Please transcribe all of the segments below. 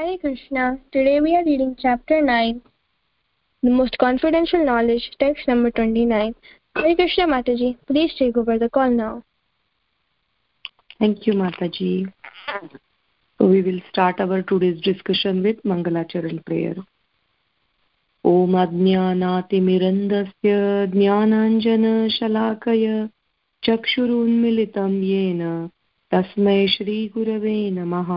Hare Krishna. Today we are reading chapter 9, the most confidential knowledge, text number 29. Hare Krishna Mataji, please take over the call now. Thank you, Mataji. So we will start our today's discussion with Mangalacharan prayer. ॐ अज्ञानातिमिरन्दस्य ज्ञानाञ्जनशलाकय चक्षुरुन्मिलितं येन तस्मै श्रीगुरवे नमः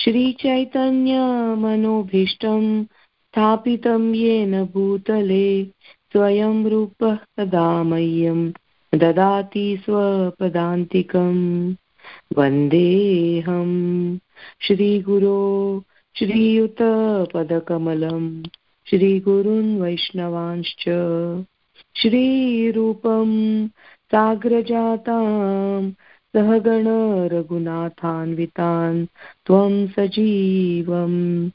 श्रीचैतन्यमनोभीष्टं स्थापितं येन भूतले स्वयं रूपः कदा मह्यं ददाति स्वपदान्तिकम् वन्देऽहं श्रीगुरो श्रीयुतपदकमलम् श्रीगुरुन् वैष्णवांश्च। श्रीरूपं साग्रजातां सहगण रघुनाथान्वितान् त्वं सजीवम्।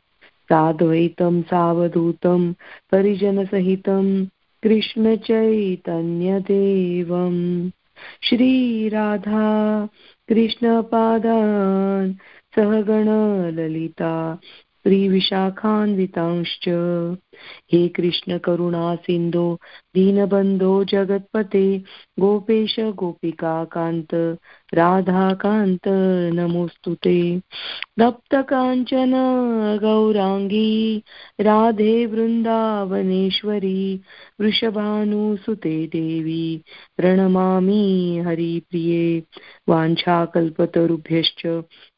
साद्वैतं सावधूतं परिजनसहितं कृष्णचैतन्यदेवम्। श्रीराधा कृष्णपादान् सहगणललिता श्रीविशाखान्वितांश्च। हे कृष्णकरुणा सिन्धो, दीनबन्धो जगत्पते, गोपेश गोपिकान्त राधाकान्त, नमोऽस्तु ते। दप्तकाञ्चन, गौराङ्गी, राधे वृन्दावनेश्वरी वृषभानुसुते देवी, प्रणमामि हरिप्रिये। वाञ्छाकल्पतरुभ्यश्च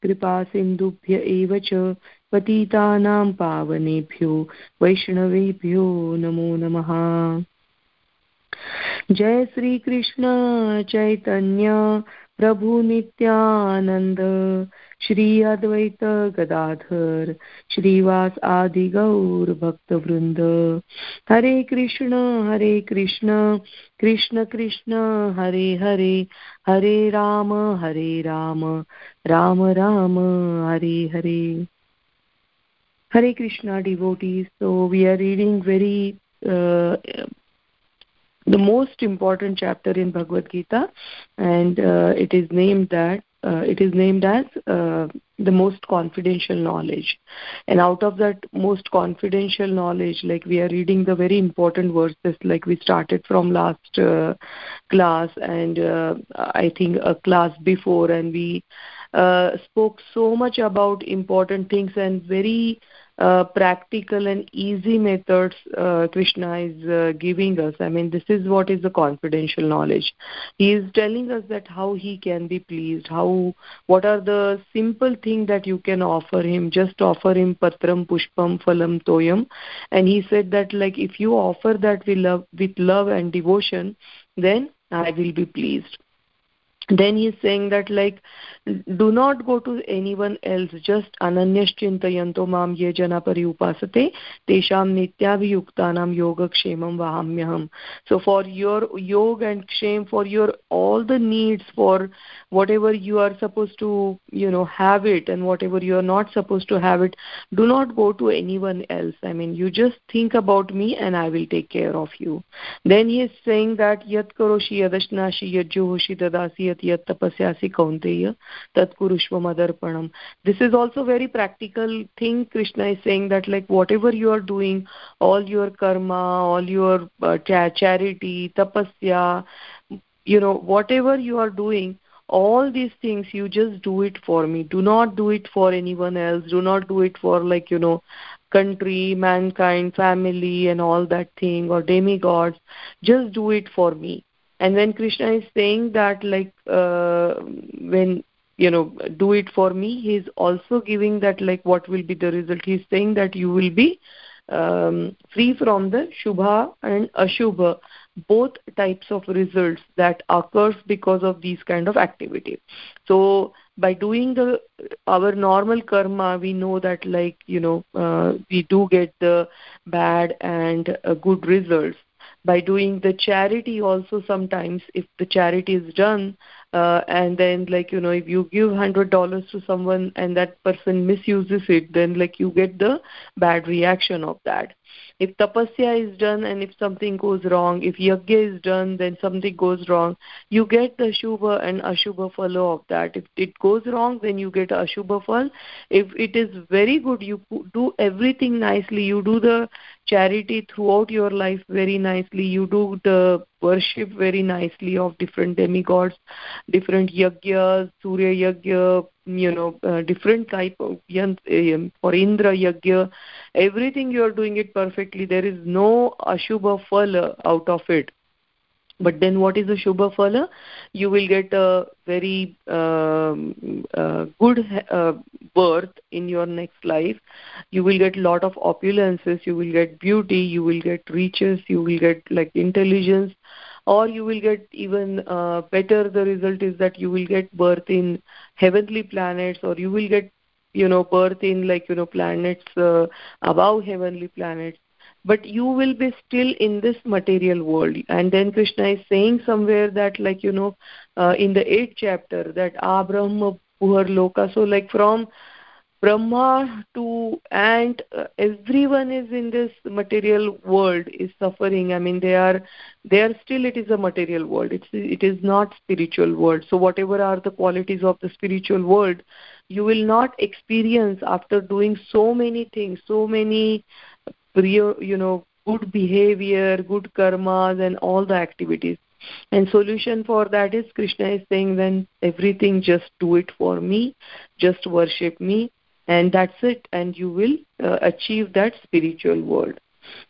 कृपासिन्धुभ्य एव च। पतितानां पावनेभ्यो, वैष्णवेभ्यो नमो नमः। जय श्रीकृष्ण, चैतन्य, प्रभु नित्यानन्द, श्री अद्वैत गदाधर, श्रीवास आदि Gaura भक्तवृंद Hare Krishna Hare Krishna Krishna Krishna, Hare Hare Hare Rama Hare Rama Rama Rama, Hare Hare. Hare Krishna devotees. So we are reading very uh, the most important chapter in Bhagavad Gita, and uh, it is named that uh, it is named as uh, the most confidential knowledge. And out of that most confidential knowledge, like we are reading the very important verses, like we started from last uh, class, and uh, I think a class before, and we uh, spoke so much about important things and very uh, practical and easy methods uh, Krishna is uh, giving us. I mean, this is what is the confidential knowledge. He is telling us that how he can be pleased, how what are the simple things that you can offer him. Just offer him patram, pushpam, phalam, toyam, and he said that like if you offer that with love, with love and devotion, then I will be pleased then he is saying that like do not go to anyone else. Just ananyaschintayanto mam ye jana pari upasate tesham nityabhiyuktanam yogakshemam vahamyaham so for your yoga and kshem for your all the needs for whatever you are supposed to you know have it and whatever you are not supposed to have it do not go to anyone else. I mean you just think about me and i will take care of you. Then he is saying that yat karoshi yadashnashi yajjohoshi dadasi yat yat tapasyasi kaunteya tat kurushva madarpanam this is also very practical thing krishna is saying that like whatever you are doing all your karma all your uh, charity tapasya you know whatever you are doing all these things you just do it for me. Do not do it for anyone else. Do not do it for like you know country mankind family and all that thing or demigods. Just do it for me. And when krishna is saying that like uh, when you know do it for me. He is also giving that like what will be the result. He is saying that you will be um, free from the shubha and ashubha both types of results that occurs because of these kind of activity so by doing the our normal karma we know that like you know uh, we do get the bad and uh, good results. By doing the charity also sometimes if the charity is done uh, and then like you know if you give hundred dollars to someone and that person misuses it then like you get the bad reaction of that. If tapasya is done and if something goes wrong if yajna is done then something goes wrong. You get the shubha and ashubha phala of that. If it goes wrong then you get ashubha phal if it is very good you do everything nicely. You do the charity throughout your life very nicely. You do the worship very nicely of different demigods different yagyas, surya yajna you know uh, different type of um, for indra yajna everything you are doing it perfectly. There is no ashubha phala out of it but then what is the shubha phala you will get a very um, uh, good uh, birth in your next life. You will get lot of opulences. You will get beauty. You will get riches. You will get like intelligence. Or you will get even uh, better. The result is that you will get birth in heavenly planets or you will get you know birth in like you know planets uh, above heavenly planets but you will be still in this material world. And then krishna is saying somewhere that like you know uh, in the 8th chapter that abrahma puhar loka. So like from brahma to and uh, everyone is in this material world is suffering. I mean they are they are still it is a material world. It's it is not spiritual world. So whatever are the qualities of the spiritual world you will not experience after doing so many things so many you know good behavior good karmas and all the activities. And solution for that is krishna is saying then everything just do it for me just worship me and that's it and you will uh, achieve that spiritual world.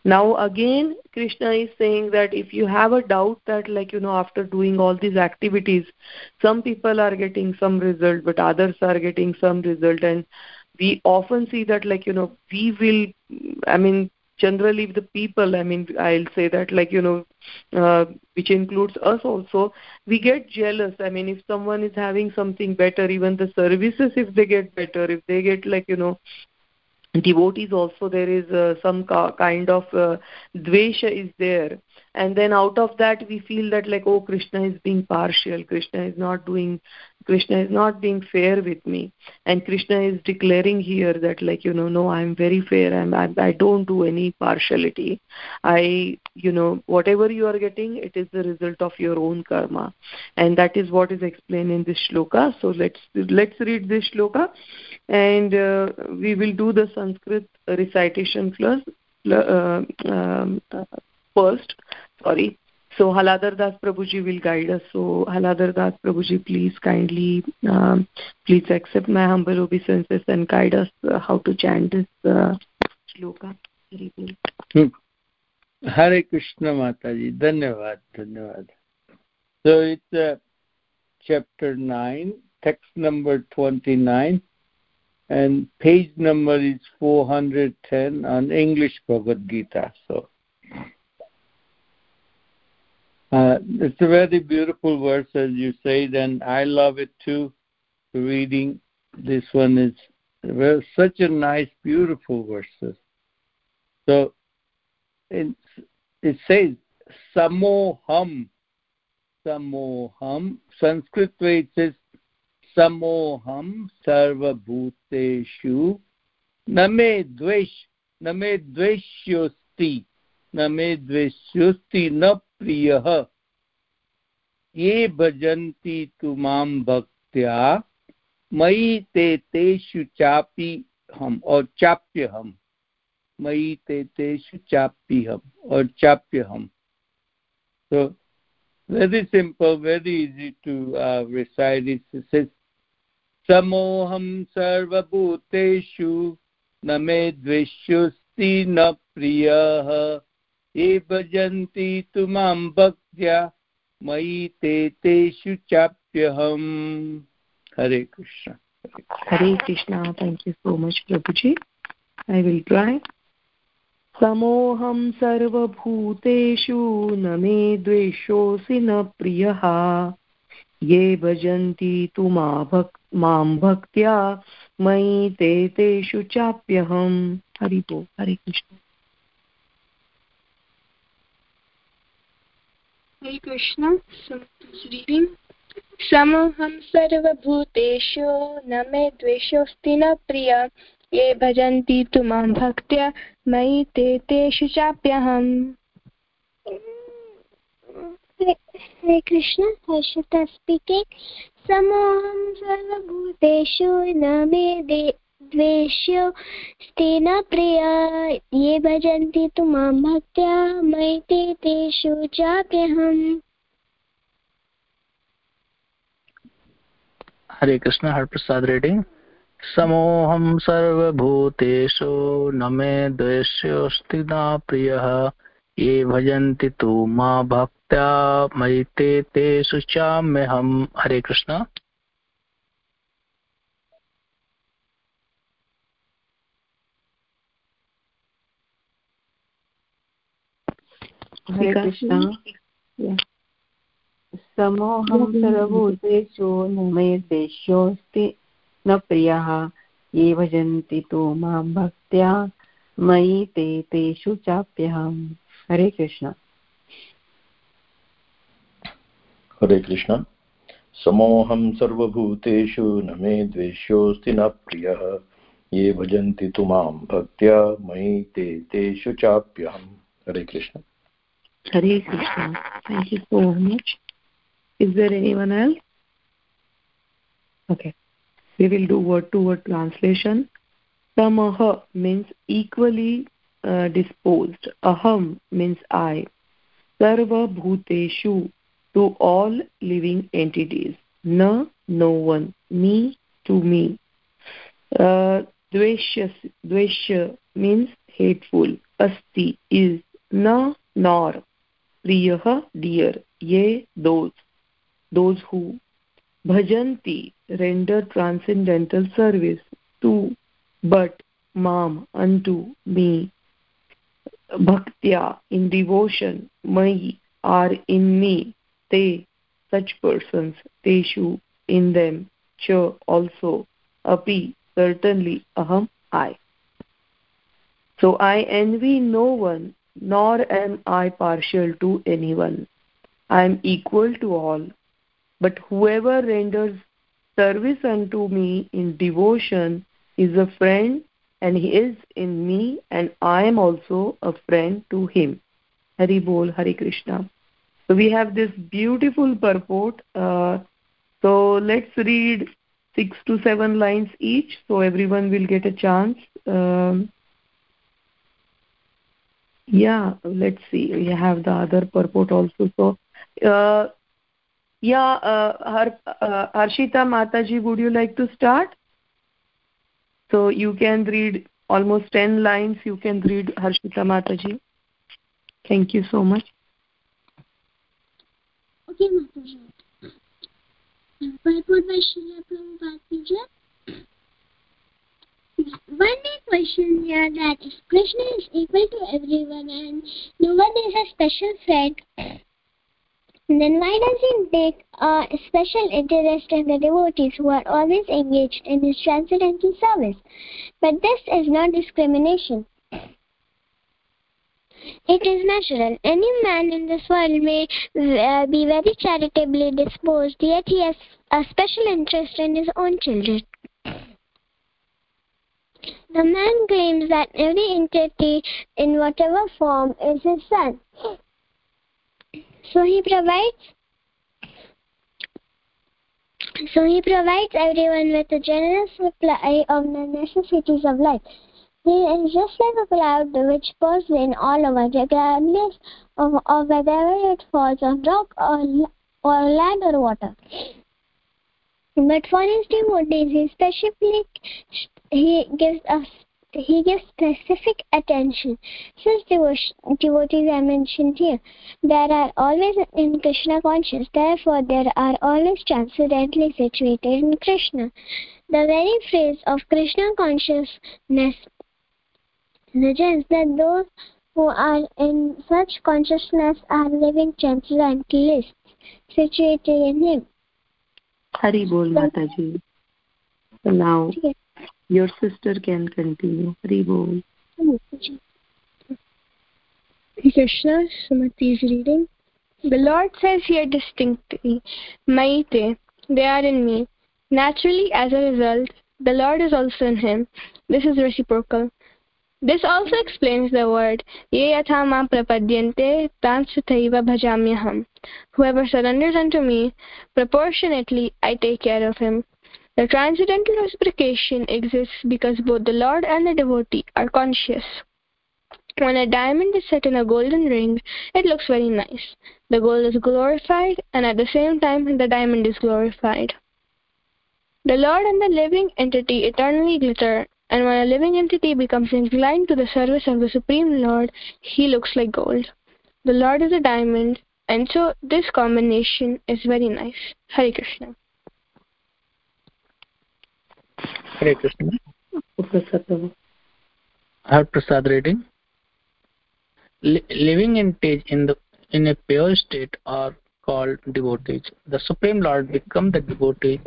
Now again krishna is saying that if you have a doubt that like you know after doing all these activities some people are getting some result but others are getting some result and we often see that like you know we will i mean generally the people i mean i'll say that like you know uh, which includes us also we get jealous. I mean if someone is having something better even the services if they get better if they get like you know devotees also there is uh, some kind of uh, dvesha is there and then out of that we feel that like oh krishna is being partial. Krishna is not doing krishna is not being fair with me. And krishna is declaring here that like you know no i'm very fair. I'm i, I don't do any partiality. I you know whatever you are getting it is the result of your own karma. And that is what is explained in this shloka. So let's let's read this shloka. And uh, we will do the sanskrit recitation plus uh, um, uh, first sorry so Haladhar Das Prabhuji will guide us so Haladhar Das Prabhuji please kindly please accept my humble obeisances and guide us how to chant shloka Hare Krishna Mata ji धन्यवाद धन्यवाद so it's chapter 9 text number 29 and page number is 410 on English Bhagavad Gita so. Uh, it's a very beautiful verse, as you said, and I love it too. Reading this one is such a nice, beautiful verses. So it, it says samoham, samoham. Sanskrit way it says samoham sarvabhuteshu name dvesh name dveshyosti name dveshyosti na प्रियः। ये भजन्ति तु माँ भक्त्या मयि ते तेषु चापि हम और चाप्य हम। मयि ते तेषु चाप्य हम और चाप्य हम। So very simple very easy to uh, recite it. Samoham sarvabhuteshu न मे द्वेष्योऽस्ति न प्रियः। ये भजन्ति तु माँ भक्त्या, मयि ते तेषु चाप्यहम्। Hare Krishna. Hare Krishna thank you so much Prabhuji. I will try. समोऽहं सर्वभूतेषु न मे द्वेषोऽसि न प्रियः। ये भजन्ति तु मा भक्, माँ भक्त्या, मयि ते तेषु चाप्यहम्। हरि बो हरे Krishna. Hare Krishna. So reading सर्वभूतेषु न मे द्वेषोऽस्ति न प्रिय ये भजन्ति तु माँ भक्त्या मयि ते तेषु चाप्यहम् Krishna, Harshita speaking. Samoham sarvabhuteshu name द्वेष्यो प्रिया। ये भजन्ति तु माँ भक्त्या तेषु चाप्यहम्। हरे कृष्ण, हरप्रसाद रेडिंग। समोहम सर्वभूतेषु, न मे द्वेष्योऽस्ति न प्रियः। ये भजन्ति तु मा भक्त्या मयि ते तेषु चाम्यहम्। हरे कृष्ण। हरे कृष्ण। समोऽहं सर्वभूतेषु न मे देश्योऽस्ति न प्रियः। ये भजन्ति तु माँ भक्त्या। मयि ते तेषु चाप्यहम् हरे कृष्ण। हरे कृष्ण। समोऽहं सर्वभूतेषु न मे द्वेष्योऽस्ति न प्रियः। ये भजन्ति तु माँ भक्त्या। मयि ते तेषु चाप्यहम् Hare Krishna. Hare Krishna. Thank you so much. Is there anyone else? Okay. We will do word to word translation. Samaha means equally uh, disposed. Aham means I. Sarva bhuteshu to all living entities. Na no one. Me to me. Uh, dvesha means hateful. Asti is. Na nor priyah dear ye those those who bhajanti render transcendental service to but mam unto me bhaktya in devotion mai are in me they such persons teshu in them cha also api certainly aham i. So i envy no one nor am i partial to anyone. I am equal to all. But whoever renders service unto me in devotion is a friend and he is in me and i am also a friend to him. Hari bol hari krishna. So we have this beautiful purport uh, so let's read six to seven lines each so everyone will get a chance um, yeah let's see. We have the other purport also. So uh, yeah uh, Har, uh, harshita mataji would you like to start? So you can read almost 10 lines. You can read harshita mataji. Thank you so much. Okay, Mataji. One may question here that if Krishna is equal to everyone and no one is a special friend, then why does he take a special interest in the devotees who are always engaged in his transcendental service? But this is not discrimination. It is natural. Any man in this world may uh, be very charitably disposed, yet he has a special interest in his own children. The man claims that every entity in whatever form is his son. So he provides so he provides everyone with a generous supply of the necessities of life. He is just like a cloud which pours in all over, regardless of, of whether it falls on rock or, or land or water. But for his devotees, he he gives us he gives specific attention. Since devotees are mentioned here, there are always in Krishna conscious. Therefore, there are always transcendently situated in Krishna. The very phrase of Krishna consciousness suggests that those who are in such consciousness are living transcendentalists situated in Him. hari bol mataji so now Yes. Your sister can continue hari bol Krishna, Sumati is reading. The Lord says here distinctly, Maite, they are in me. Naturally, as a result, the Lord is also in him. This is reciprocal. This also explains the word Ye yatha mam prapadyante tansuthaiva bhajamyaham. Whoever surrenders unto me, proportionately I take care of him. The transcendental reciprocation exists because both the Lord and the devotee are conscious. When a diamond is set in a golden ring, it looks very nice. The gold is glorified, and at the same time, the diamond is glorified. The Lord and the living entity eternally glitter, and when a living entity becomes inclined to the service of the Supreme Lord, he looks like gold. The Lord is a diamond, and so this combination is very nice. Hare Krishna. Hare Krishna. I have Prasad reading. living entities in the in a pure state are called devotees. The Supreme Lord become the devotee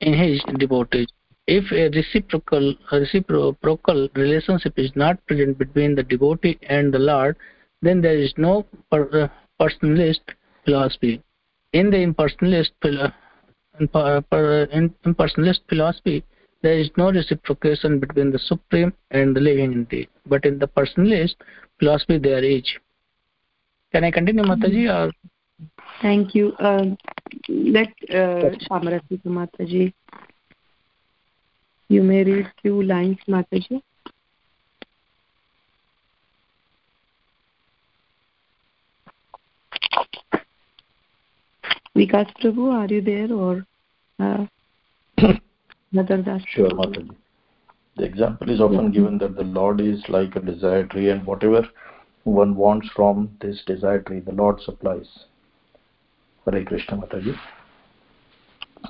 in his devotees if a reciprocal a reciprocal relationship is not present between the devotee and the lord then there is no per, uh, personalist philosophy in the impersonalist uh, uh, in impersonalist philosophy there is no reciprocation between the supreme and the living entity. But in the personalist philosophy there is can i continue mataji or? Thank you. Uh, let uh, Samarasi Mataji. You may read few lines, Mataji. Vikas Prabhu, are you there or uh, Mother Das? Sure, Mataji. The example is often given that the Lord is like a desire tree and whatever one wants from this desire tree, the Lord supplies. Hare Krishna Mataji.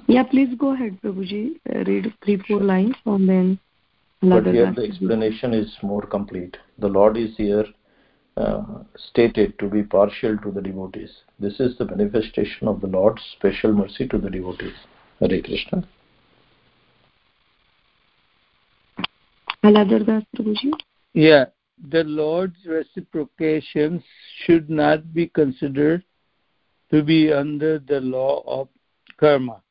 Yeah, please go ahead, Prabhuji. Uh, read three, four lines and then. But here the explanation is more complete. The Lord is here uh, stated to be partial to the devotees. This is the manifestation of the Lord's special mercy to the devotees. Hare Krishna. Yeah, the Lord's reciprocations should not be considered to be under the law of karma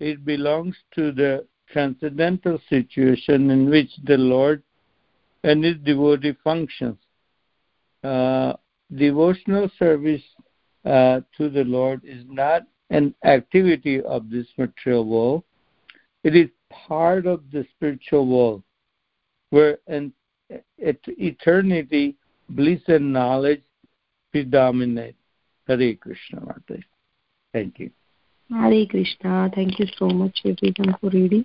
it belongs to the transcendental situation in which the Lord and his devotee functions. Uh, devotional service uh, to the Lord is not an activity of this material world. It is part of the spiritual world, where an eternity, bliss, and knowledge predominate. Hare Krishna, Mate. Thank you. Hare Krishna. Thank you so much everyone for reading.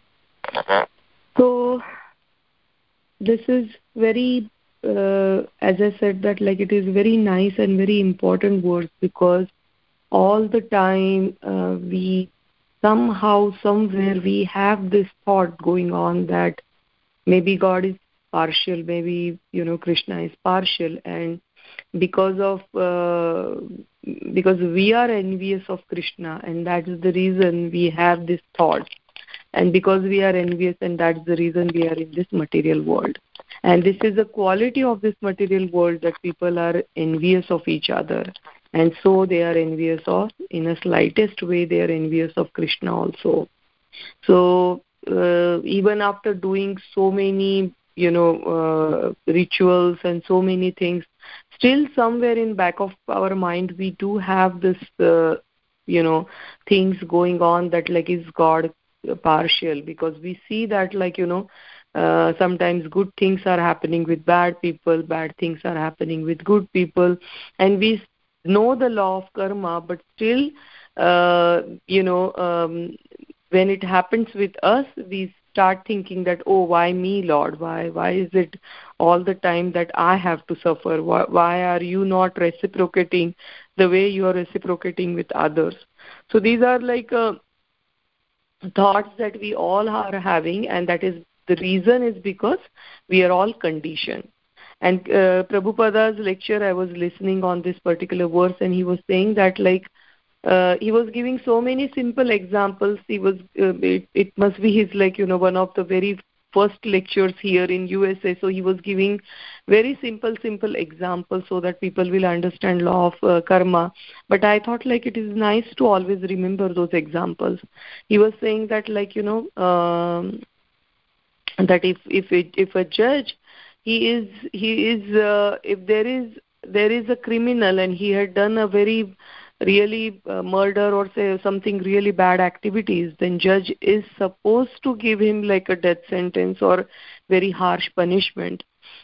So this is very, uh, as I said, that like it is very nice and very important words because all the time uh, we somehow, somewhere we have this thought going on that maybe God is partial, maybe you know Krishna is partial, and because of uh, because we are envious of krishna and that is the reason we have this thought. And because we are envious and that's the reason we are in this material world. And this is the quality of this material world that people are envious of each other. And so they are envious of in a slightest way they are envious of krishna also. So uh, even after doing so many you know uh, rituals and so many things still somewhere in back of our mind we do have this uh, you know things going on that like is god partial? Because we see that like you know uh, sometimes good things are happening with bad people bad things are happening with good people. And we know the law of karma but still uh, you know um, when it happens with us we start thinking that oh why me lord? Why why is it all the time that i have to suffer? Why, why are you not reciprocating the way you are reciprocating with others? So these are like uh, thoughts that we all are having and that is the reason is because we are all conditioned. And uh, prabhupada's lecture i was listening on this particular verse and he was saying that like uh, he was giving so many simple examples. He was uh, it, it must be his like you know one of the very first lectures here in usa so he was giving very simple simple examples so that people will understand law of uh, karma. But i thought like it is nice to always remember those examples. He was saying that like you know um, that if if it, if a judge he is he is uh, if there is there is a criminal and he had done a very really uh, murder or say something really bad activities then judge is supposed to give him like a death sentence or very harsh punishment.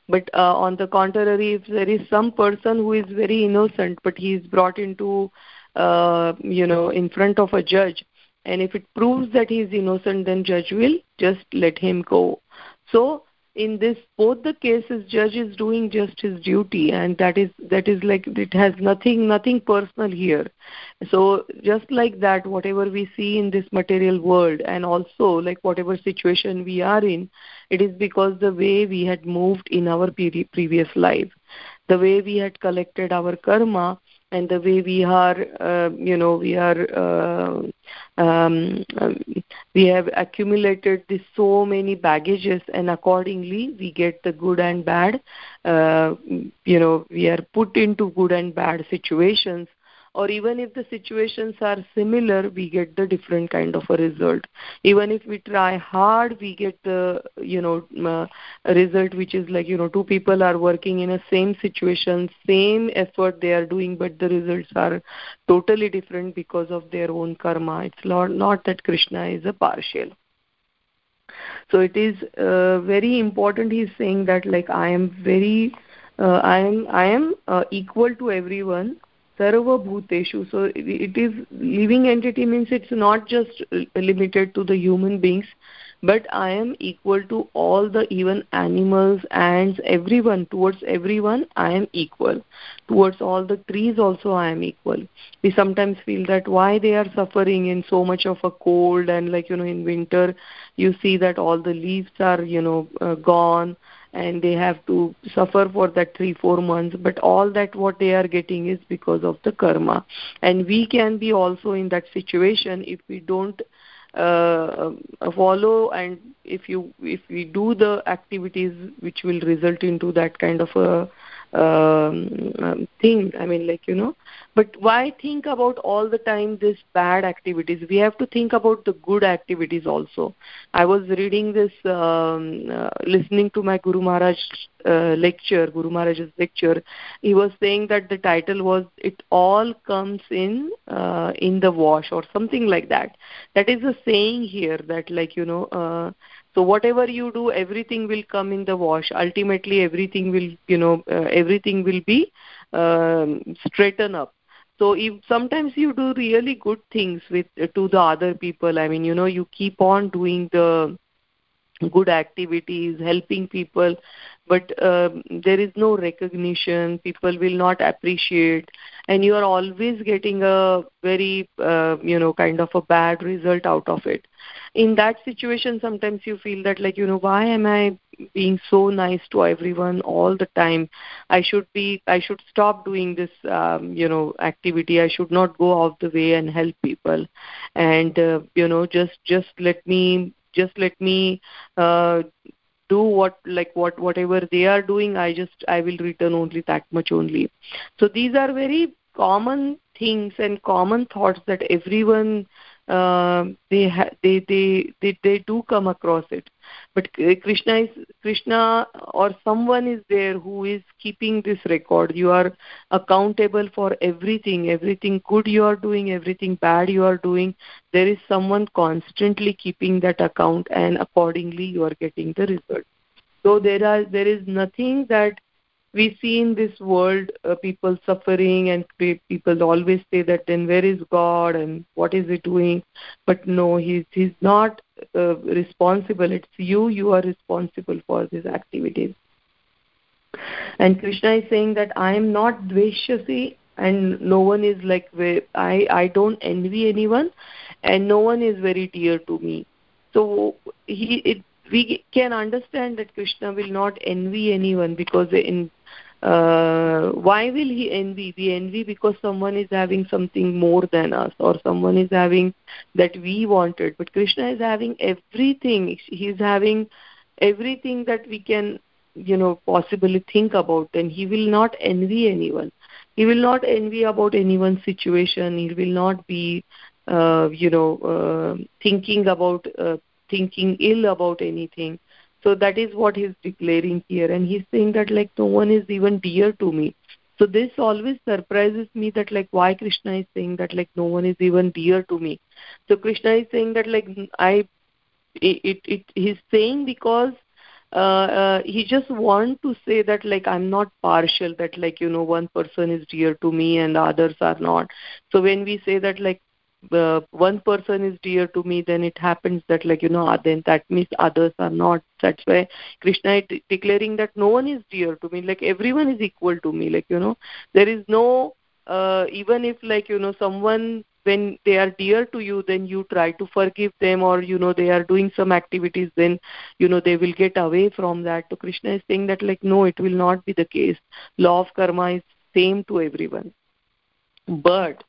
But uh, on the contrary if there is some person who is very innocent but he is brought into uh, you know in front of a judge and if it proves that he is innocent then judge will just let him go. So in this both the cases judge is doing just his duty and that is that is like it has nothing nothing personal here. So just like that whatever we see in this material world and also like whatever situation we are in it is because the way we had moved in our previous life. The way we had collected our karma and the way we are uh, you know we are uh, um, um, we have accumulated this so many baggages and accordingly we get the good and bad uh, you know we are put into good and bad situations or even if the situations are similar we get the different kind of a result. Even if we try hard we get the you know uh, result which is like you know two people are working in a same situation same effort they are doing but the results are totally different because of their own karma. It's not not that krishna is a partial. So it is uh, very important he's saying that like i am very uh, i am i am uh, equal to everyone sarva bhuteshu so it is living entity means it's not just limited to the human beings but i am equal to all the even animals ants everyone. Towards everyone i am equal. Towards all the trees also i am equal. We sometimes feel that why they are suffering in so much of a cold and like you know in winter you see that all the leaves are you know uh, gone and they have to suffer for that 3 4 months. But all that what they are getting is because of the karma. And we can be also in that situation if we don't uh, follow and if you if we do the activities which will result into that kind of a um, um, thing i mean like you know. But why think about all the time this bad activities? We have to think about the good activities also. I was reading this um, uh, listening to my guru maharaj uh, lecture guru maharaj's lecture. He was saying that the title was it all comes in uh, in the wash or something like that. That is a saying here that like you know uh, so whatever you do everything will come in the wash. Ultimately everything will you know uh, everything will be um, straighten up. So if sometimes you do really good things with uh, to the other people. I mean you know you keep on doing the good activities helping people but uh, there is no recognition. People will not appreciate. And you are always getting a very uh, you know kind of a bad result out of it. In that situation sometimes you feel that like you know why am i being so nice to everyone all the time? I should be i should stop doing this um, you know activity. I should not go out of the way and help people. And uh, you know just just let me just let me uh, do what like what whatever they are doing i just i will return only that much only. So these are very common things and common thoughts that everyone Uh, they, ha- they they they they do come across it. But krishna is krishna or someone is there who is keeping this record. You are accountable for everything. Everything good you are doing everything bad you are doing. There is someone constantly keeping that account and accordingly you are getting the result. So there are there is nothing that we see in this world uh, people suffering and people always say that then where is god and what is he doing? But no he's he's not uh, responsible. It's you you are responsible for these activities. And krishna is saying that i am not dveshasi and no one is like i i don't envy anyone and no one is very dear to me. So he it we can understand that krishna will not envy anyone because in uh, why will he envy? We envy because someone is having something more than us or someone is having that we wanted. But krishna is having everything. He is having everything that we can you know possibly think about And he will not envy anyone. He will not envy about anyone's situation. He will not be uh, you know uh, thinking about uh, thinking ill about anything so that is what he's declaring here. And he's saying that like no one is even dear to me. So this always surprises me that like why krishna is saying that like no one is even dear to me. So krishna is saying that like i it it, it he's saying because uh, uh, he just want to say that like i'm not partial that like you know one person is dear to me and others are not. So when we say that like uh, one person is dear to me then it happens that like you know uh, then that means others are not. That's why krishna is declaring that no one is dear to me like everyone is equal to me like you know. There is no uh, even if like you know someone when they are dear to you then you try to forgive them or you know they are doing some activities then you know they will get away from that. So krishna is saying that like no it will not be the case. Law of karma is same to everyone. But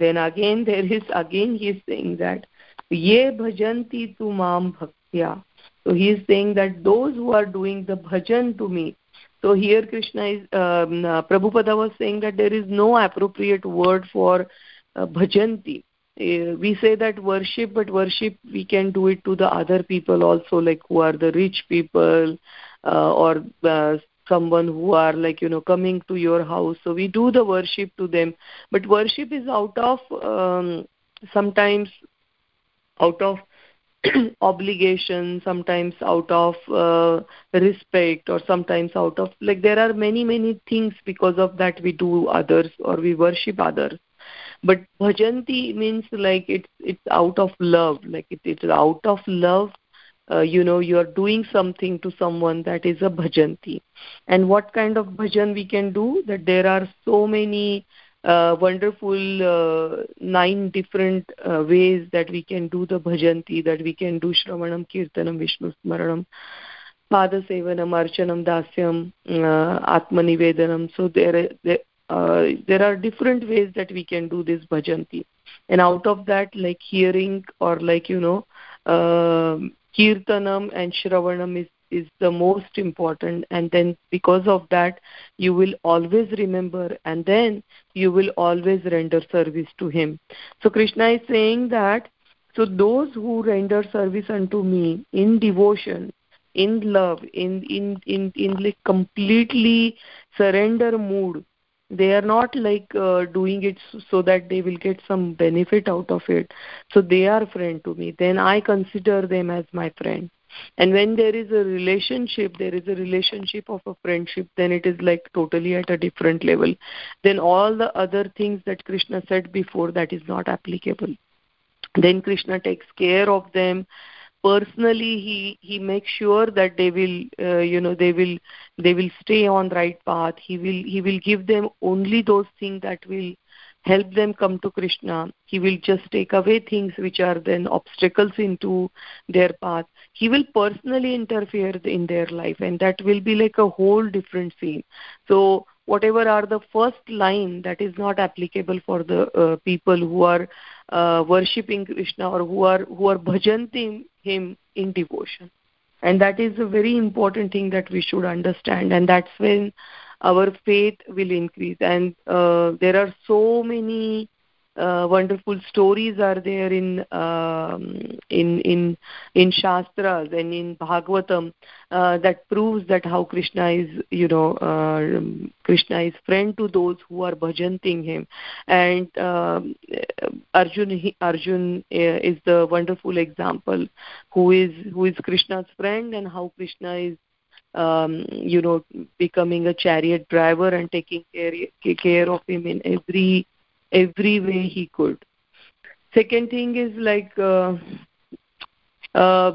then again there is again he is saying that ye bhajanti tu mam bhaktya. So he is saying that those who are doing the bhajan to me so here krishna is um, uh, prabhupada was saying that there is no appropriate word for uh, bhajanti. Uh, we say that worship but worship we can do it to the other people also like who are the rich people uh, or uh, someone who are like you know coming to your house. So we do the worship to them. But worship is out of um, sometimes out of obligation sometimes out of uh, respect or sometimes out of like there are many many things because of that we do others or we worship others. But bhajanti means like it's it's out of love. Like it, it's out of love uh, you know you are doing something to someone that is a bhajanti. And what kind of bhajan we can do? That there are so many uh, wonderful uh, nine different uh, ways that we can do the bhajanti that we can do shravanam kirtanam vishnu smaranam padasevanam archanam dasyam uh, atmanivedanam. So there, there uh, there are different ways that we can do this bhajanti. And out of that like hearing or like you know uh, kirtanam and shravanam is is the most important. And then because of that you will always remember and then you will always render service to him. So krishna is saying that so those who render service unto me in devotion in love in in in in like completely surrender mood they are not like uh, doing it so that they will get some benefit out of it. So they are friend to me. Then i consider them as my friend. And when there is a relationship there is a relationship of a friendship then it is like totally at a different level. Then all the other things that krishna said before that is not applicable. Then krishna takes care of them personally he he makes sure that they will uh, you know they will they will stay on right path. He will he will give them only those things that will help them come to krishna. He will just take away things which are then obstacles into their path. He will personally interfere in their life and that will be like a whole different scene. So whatever are the first line that is not applicable for the uh, people who are uh, worshipping krishna or who are who are bhajanti him in devotion. And that is a very important thing that we should understand and that's when our faith will increase. And uh, there are so many uh, wonderful stories are there in um, in in in shastras and in bhagavatam uh, that proves that how krishna is you know uh, krishna is friend to those who are bhajanting him. And um, arjun arjun uh, is the wonderful example who is who is krishna's friend and how krishna is um, you know becoming a chariot driver and taking care care of him in every every way he could. Second thing is like uh, uh,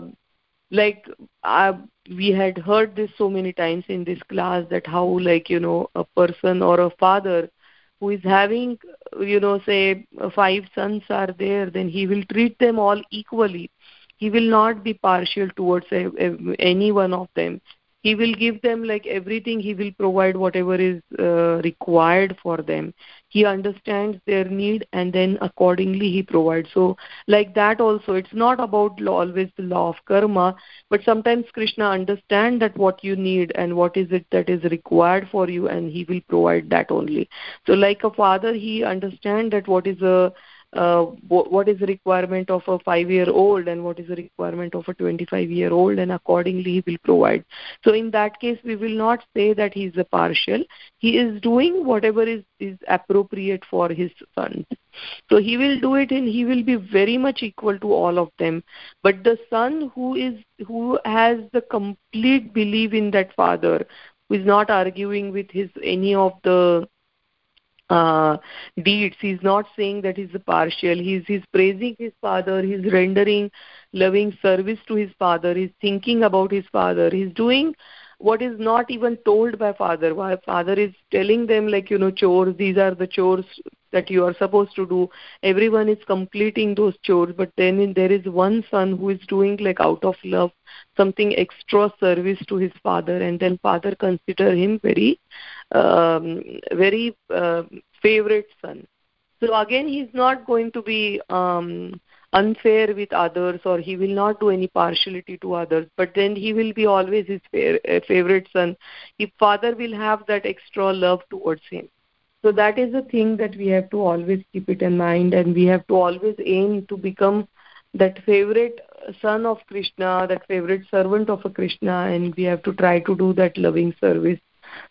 like uh, we had heard this so many times in this class that how like you know a person or a father who is having you know say five sons are there then he will treat them all equally. He will not be partial towards a, a, any one of them he will give them like everything. He will provide whatever is uh, required for them. He understands their need and then accordingly he provides. So like that also it's not about law, always the law of karma but sometimes krishna understand that what you need and what is it that is required for you and he will provide that only. So like a father he understand that what is a uh, what is the requirement of a 5 year old and what is the requirement of a 25 year old and accordingly he will provide. So in that case we will not say that he is a partial. He is doing whatever is is appropriate for his son. So he will do it and he will be very much equal to all of them. But the son who is who has the complete belief in that father who is not arguing with his any of the uh, deeds. He's not saying that he's a partial. He's he's praising his father. He's rendering loving service to his father. He's thinking about his father. He's doing what is not even told by father. Why father is telling them like you know chores. These are the chores that you are supposed to do. Everyone is completing those chores, but then there is one son who is doing like out of love something extra service to his father, and then father consider him very um, very uh, favorite son. So again, he's not going to be um, unfair with others or he will not do any partiality to others but then he will be always his favorite son his father will have that extra love towards him so that is the thing that we have to always keep it in mind and we have to always aim to become that favorite son of krishna that favorite servant of a krishna and we have to try to do that loving service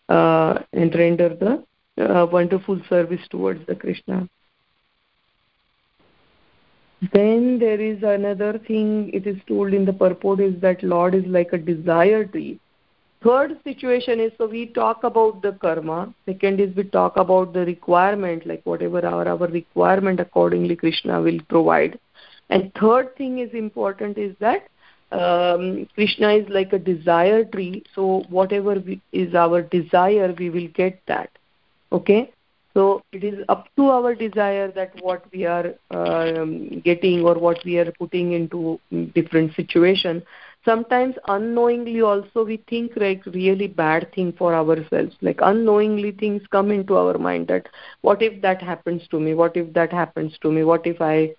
uh, and render the uh, wonderful service towards the Krishna. Then there is another thing it is told in the purport is that Lord is like a desire tree. Third situation is so we talk about the karma. Second is we talk about the requirement, like whatever our, our requirement accordingly Krishna will provide. And third thing is important is that um, krishna is like a desire tree so whatever we, is our desire we will get that okay so it is up to our desire that what we are um, getting or what we are putting into different situation sometimes unknowingly also we think like really bad thing for ourselves. Like unknowingly things come into our mind that what if that happens to me? What if that happens to me? What if i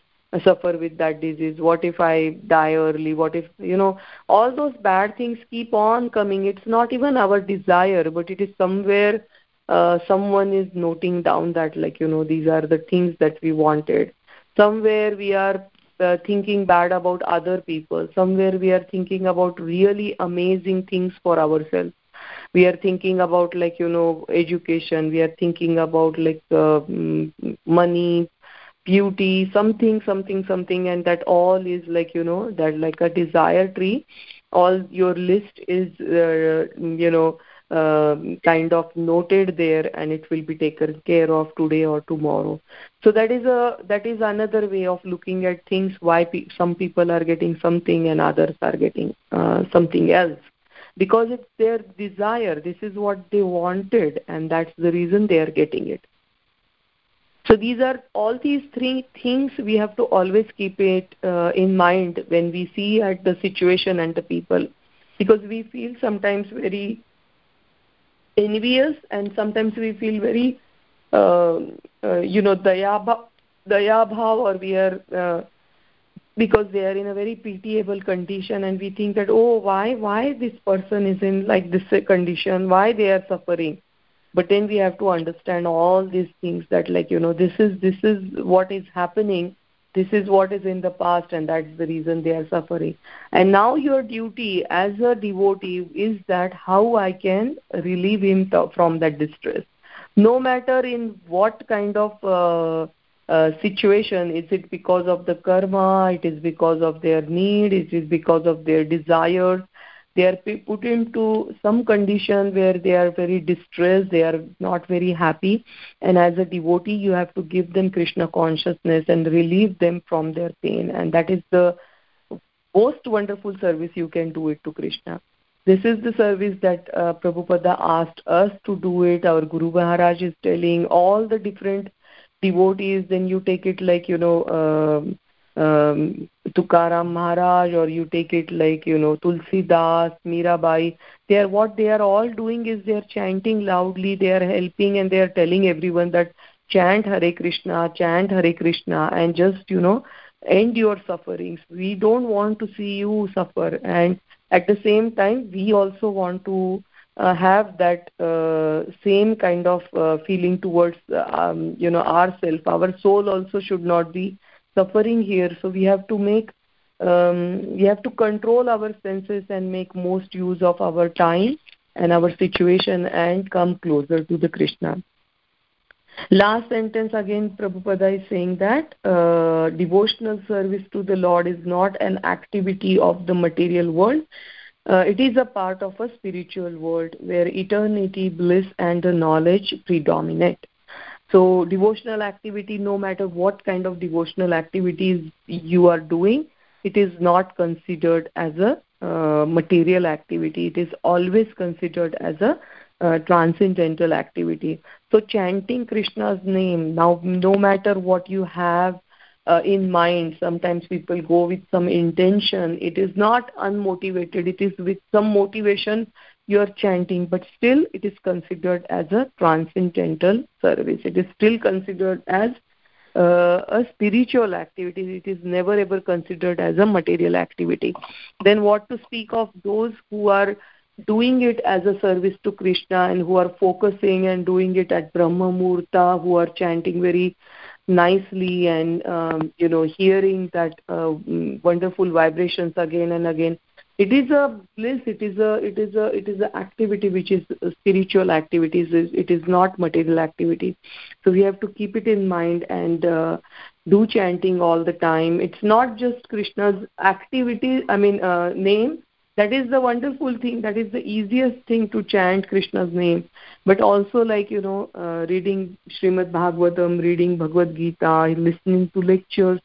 suffer with that disease? What if i die early? What if you know all those bad things keep on coming. It's not even our desire but it is somewhere uh, someone is noting down that like you know these are the things that we wanted. Somewhere we are uh, thinking bad about other people. Somewhere we are thinking about really amazing things for ourselves. We are thinking about like you know education. We are thinking about like uh, money beauty something something something and that all is like you know that like a desire tree. All your list is uh, you know uh, kind of noted there and it will be taken care of today or tomorrow. So that is a that is another way of looking at things why pe- some people are getting something and others are getting uh, something else. Because it's their desire this is what they wanted and that's the reason they are getting it. So these are all these three things we have to always keep it uh, in mind when we see at the situation and the people. Because we feel sometimes very envious and sometimes we feel very uh, uh, you know daya bhav or we are uh, because they are in a very pitiable condition and we think that oh why why this person is in like this condition? Why they are suffering? But then we have to understand all these things that like you know this is this is what is happening this is what is in the past and that's the reason they are suffering. And now your duty as a devotee is that how i can relieve him from that distress. No matter in what kind of uh, uh, situation is it because of the karma it is because of their need it is because of their desires they are put into some condition where they are very distressed they are not very happy. And as a devotee you have to give them krishna consciousness and relieve them from their pain. And that is the most wonderful service you can do it to krishna. This is the service that uh, prabhupada asked us to do it. Our guru maharaj is telling all the different devotees then you take it like you know um, um, Tukaram Maharaj or you take it like you know Tulsi Das, Mirabai. They are what they are all doing is they are chanting loudly. They are helping and they are telling everyone that chant Hare Krishna, chant Hare Krishna, and just you know end your sufferings. We don't want to see you suffer, and at the same time we also want to uh, have that uh, same kind of uh, feeling towards um, you know ourself our soul also should not be suffering here. So we have to make um, we have to control our senses and make most use of our time and our situation and come closer to the krishna. Last sentence again prabhupada is saying that uh, devotional service to the lord is not an activity of the material world. Uh, it is a part of a spiritual world where eternity, bliss, and knowledge predominate. So, devotional activity, no matter what kind of devotional activities you are doing, it is not considered as a uh, material activity. It is always considered as a uh, transcendental activity. So, chanting Krishna's name, now, no matter what you have uh, in mind sometimes people go with some intention it is not unmotivated it is with some motivation you are chanting but still it is considered as a transcendental service. It is still considered as uh, a spiritual activity. It is never ever considered as a material activity. Then what to speak of those who are doing it as a service to krishna and who are focusing and doing it at brahma muhurta who are chanting very nicely and um, you know hearing that uh, wonderful vibrations again and again it is a bliss it is a it is a it is an activity which is spiritual activities it is not material activity. So we have to keep it in mind and uh, do chanting all the time. It's not just krishna's activity i mean uh, name. That is the wonderful thing that is the easiest thing to chant krishna's name. But also like you know uh, reading Srimad Bhagavatam, reading Bhagavad Gita, listening to lectures,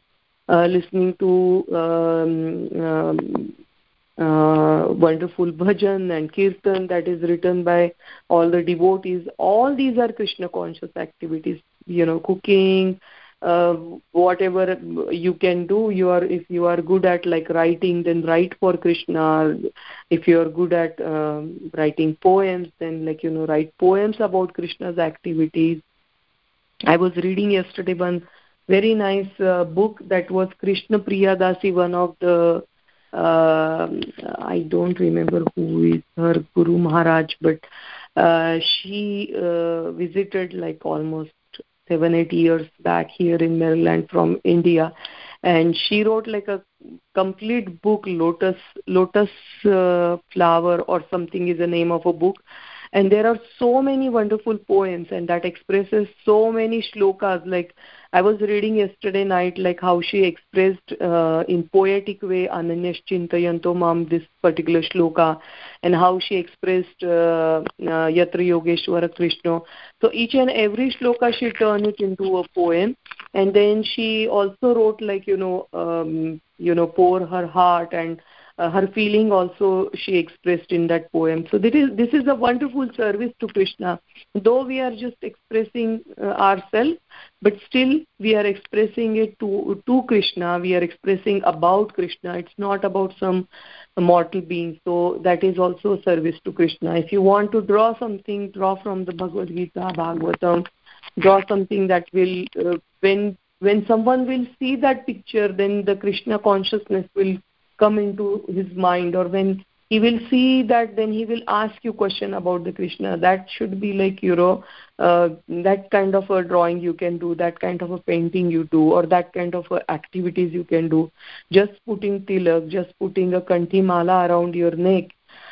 uh, listening to um, um, uh, wonderful bhajan and kirtan that is written by all the devotees. All these are Krishna conscious activities. You know, cooking, uh, whatever you can do you are if you are good at like writing then write for krishna if you are good at um, writing poems then like you know write poems about krishna's activities i was reading yesterday one very nice uh, book that was krishna priyadasi one of the i don't remember who is her guru maharaj but uh, she uh, visited like almost seven eight years back here in maryland from india. And she wrote like a complete book lotus lotus uh, flower or something is the name of a book. And there are so many wonderful poems and that expresses so many shlokas like i was reading yesterday night like how she expressed uh, in poetic way ananyash chintayanto mam this particular shloka and how she expressed uh, uh, yatra yogeshwara krishna. So each and every shloka she turned it into a poem. And then she also wrote like you know um, you know pour her heart and uh, her feeling also she expressed in that poem. So this is this is a wonderful service to krishna. Though we are just expressing uh, ourselves but still we are expressing it to to krishna. We are expressing about krishna. It's not about some mortal being. So that is also a service to krishna. If you want to draw something draw from the bhagavad gita bhagavatam draw something that will uh, when when someone will see that picture then the krishna consciousness will come into his mind or when he will see that then he will ask you question about the krishna. That should be like you know uh, that kind of a drawing you can do that kind of a painting you do or that kind of activities you can do. Just putting tilak just putting a kanthi mala around your neck.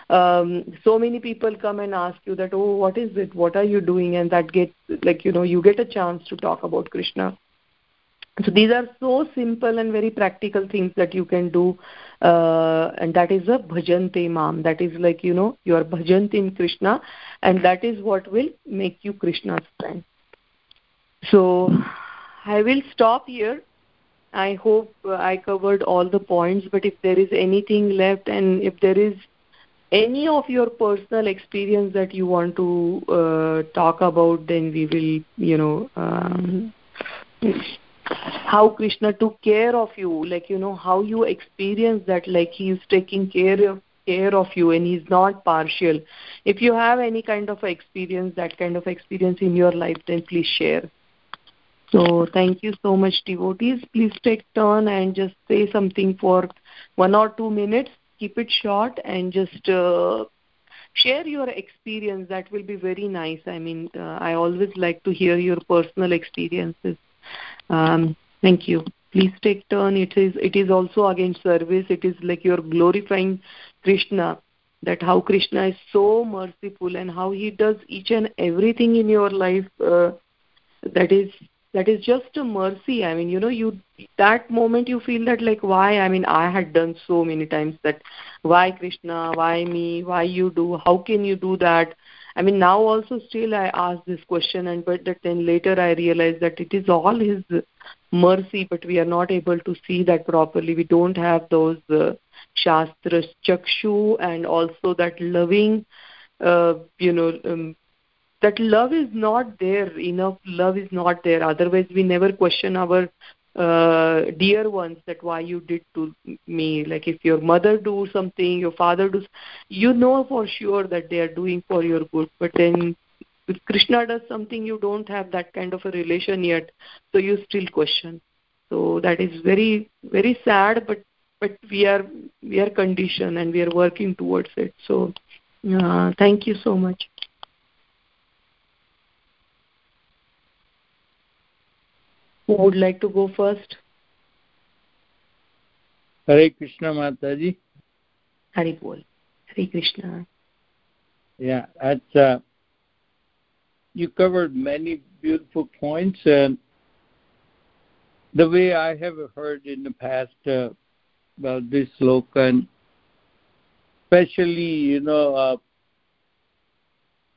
Um, so many people come and ask you that oh what is it? What are you doing? And that gets like you know you get a chance to talk about krishna so these are so simple and very practical things that you can do uh, and that is a bhajante imam. That is like you know you are bhajantim krishna and that is what will make you krishna's friend. So i will stop here. I hope uh, i covered all the points but if there is anything left and if there is any of your personal experience that you want to uh, talk about then we will you know um, how krishna took care of you like you know how you experience that like he is taking care of care of you and he's not partial. If you have any kind of experience that kind of experience in your life then please share. So thank you so much devotees. Please take turn and just say something for one or two minutes. Keep it short and just uh, share your experience. That will be very nice. I mean uh, i always like to hear your personal experiences um, thank you. Please take turn. It is it is also again service. It is like you're glorifying krishna that how krishna is so merciful and how he does each and everything in your life uh, that is that is just a mercy. I mean you know you that moment you feel that like why? I mean i had done so many times that why krishna? Why me? Why you do? How can you do that i mean now also still i ask this question and but then later i realize that it is all his mercy but we are not able to see that properly. We don't have those uh, shastras chakshu and also that loving uh, you know um, that love is not there enough love is not there. Otherwise we never question our uh, dear ones that why you did to me. Like if your mother do something your father does you know for sure that they are doing for your good. But then if krishna does something you don't have that kind of a relation yet. So you still question. So that is very very sad but but we are we are conditioned and we are working towards it. So uh, thank you so much Who would like to go first? Hare Krishna Mataji. Hare Bol. Hare Krishna. Yeah, that's, uh, you covered many beautiful points and the way I have heard in the past uh, about this sloka and especially, you know, uh,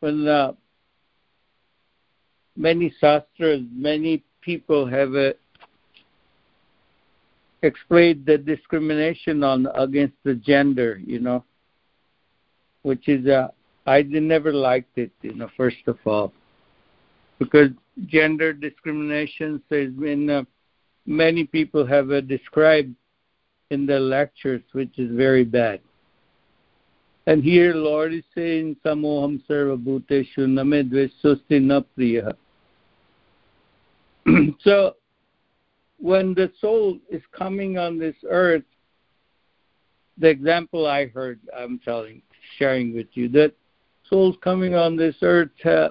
when uh, many sastras, many people have uh, explained the discrimination on against the gender, you know, which is uh, I never liked it, you know, first of all, because gender discrimination has been uh, many people have uh, described in their lectures, which is very bad. And here, Lord is saying, Samoham sarva bhuteshu name dvesusti na priya. so when the soul is coming on this earth, the example I heard, I'm telling, sharing with you, that souls coming on this earth, uh,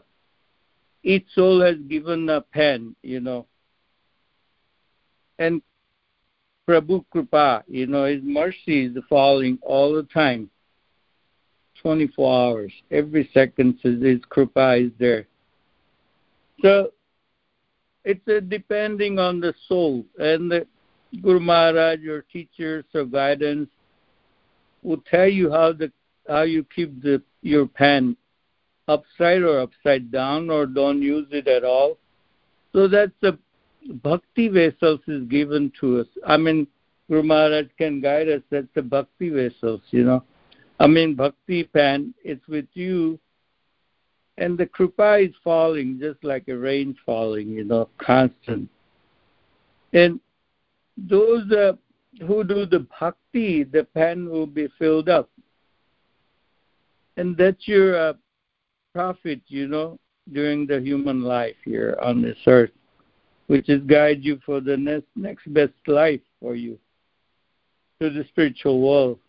each soul has given a pen, you know, and Prabhu Kripa, you know, His mercy is falling all the time, 24 hours. Every second His Kripa is there. So it's uh, depending on the soul and the Guru Maharaj, your teachers or guidance will tell you how the how you keep the your pen upside or upside down or don't use it at all. So that's the bhakti vessels is given to us. I mean Guru Maharaj can guide us, that's the bhakti vessels, you know. I mean bhakti pen, it's with you and the kripa is falling just like a rain falling, you know, constant. And those uh, who do the bhakti, the pen will be filled up. And that's your uh, profit, you know, during the human life here on this earth, which is guide you for the next, next best life for you to the spiritual world.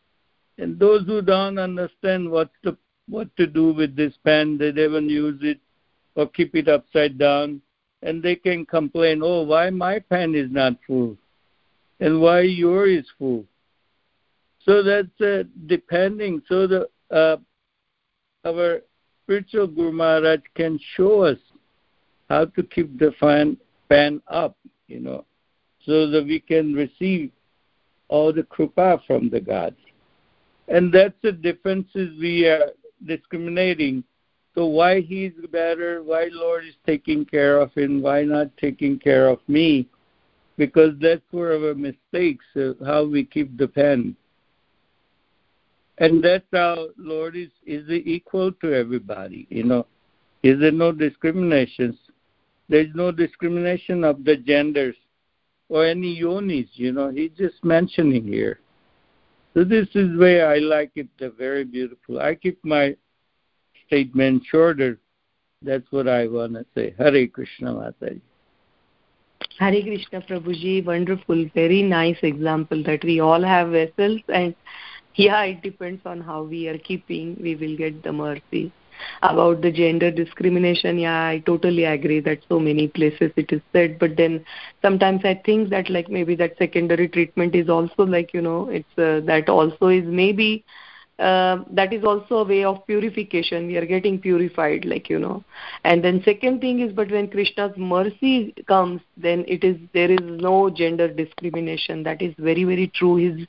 And those who don't understand what's the what to do with this pen. They never use it or keep it upside down. And they can complain, oh, why my pen is not full? And why yours is full? So that's uh, depending. So the uh, our spiritual Guru Maharaj can show us how to keep the fan, pen up, you know, so that we can receive all the kripa from the gods. And that's the differences we are discriminating. So why he's better, why Lord is taking care of him, why not taking care of me? Because that's where our mistakes, uh, how we keep the pen. And that's how Lord is, is equal to everybody, you know. Is there no discriminations? There's no discrimination of the genders. or any yonis, you know, he's just mentioning here. So this is where I like it, very beautiful. I keep my statement shorter. That's what I want to say. Hare Krishna Mataji. Hare Krishna Prabhuji, wonderful, very nice example that we all have vessels and yeah, it depends on how we are keeping, we will get the mercy about the gender discrimination. Yeah i totally agree that so many places it is said but then sometimes i think that like maybe that secondary treatment is also like you know it's uh, that also is maybe uh, that is also a way of purification. We are getting purified like you know. And then second thing is but when krishna's mercy comes then it is there is no gender discrimination. That is very very true. His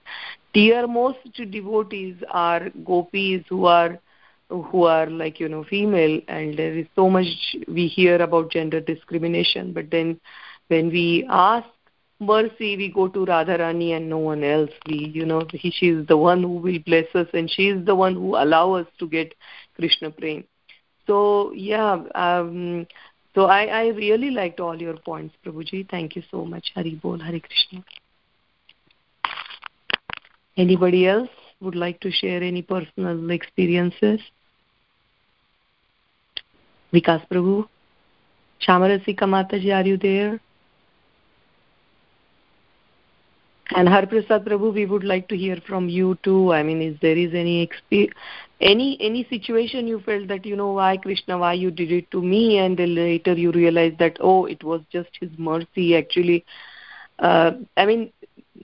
dearmost devotees are gopis who are who are like you know female and there is so much we hear about gender discrimination. But then when we ask mercy we go to radharani and no one else. We you know he, she is the one who will bless us and she is the one who allow us to get krishna prem. So yeah um, so i i really liked all your points prabhuji. Thank you so much. Hari bol hari krishna. Anybody else would like to share any personal experiences Vikas Prabhu. Shamarasika Mataji, are you there? And Harprasad Prabhu, we would like to hear from you too. I mean, is there is any any any situation you felt that you know why Krishna, why you did it to me, and then later you realize that oh, it was just His mercy. Actually, uh, I mean,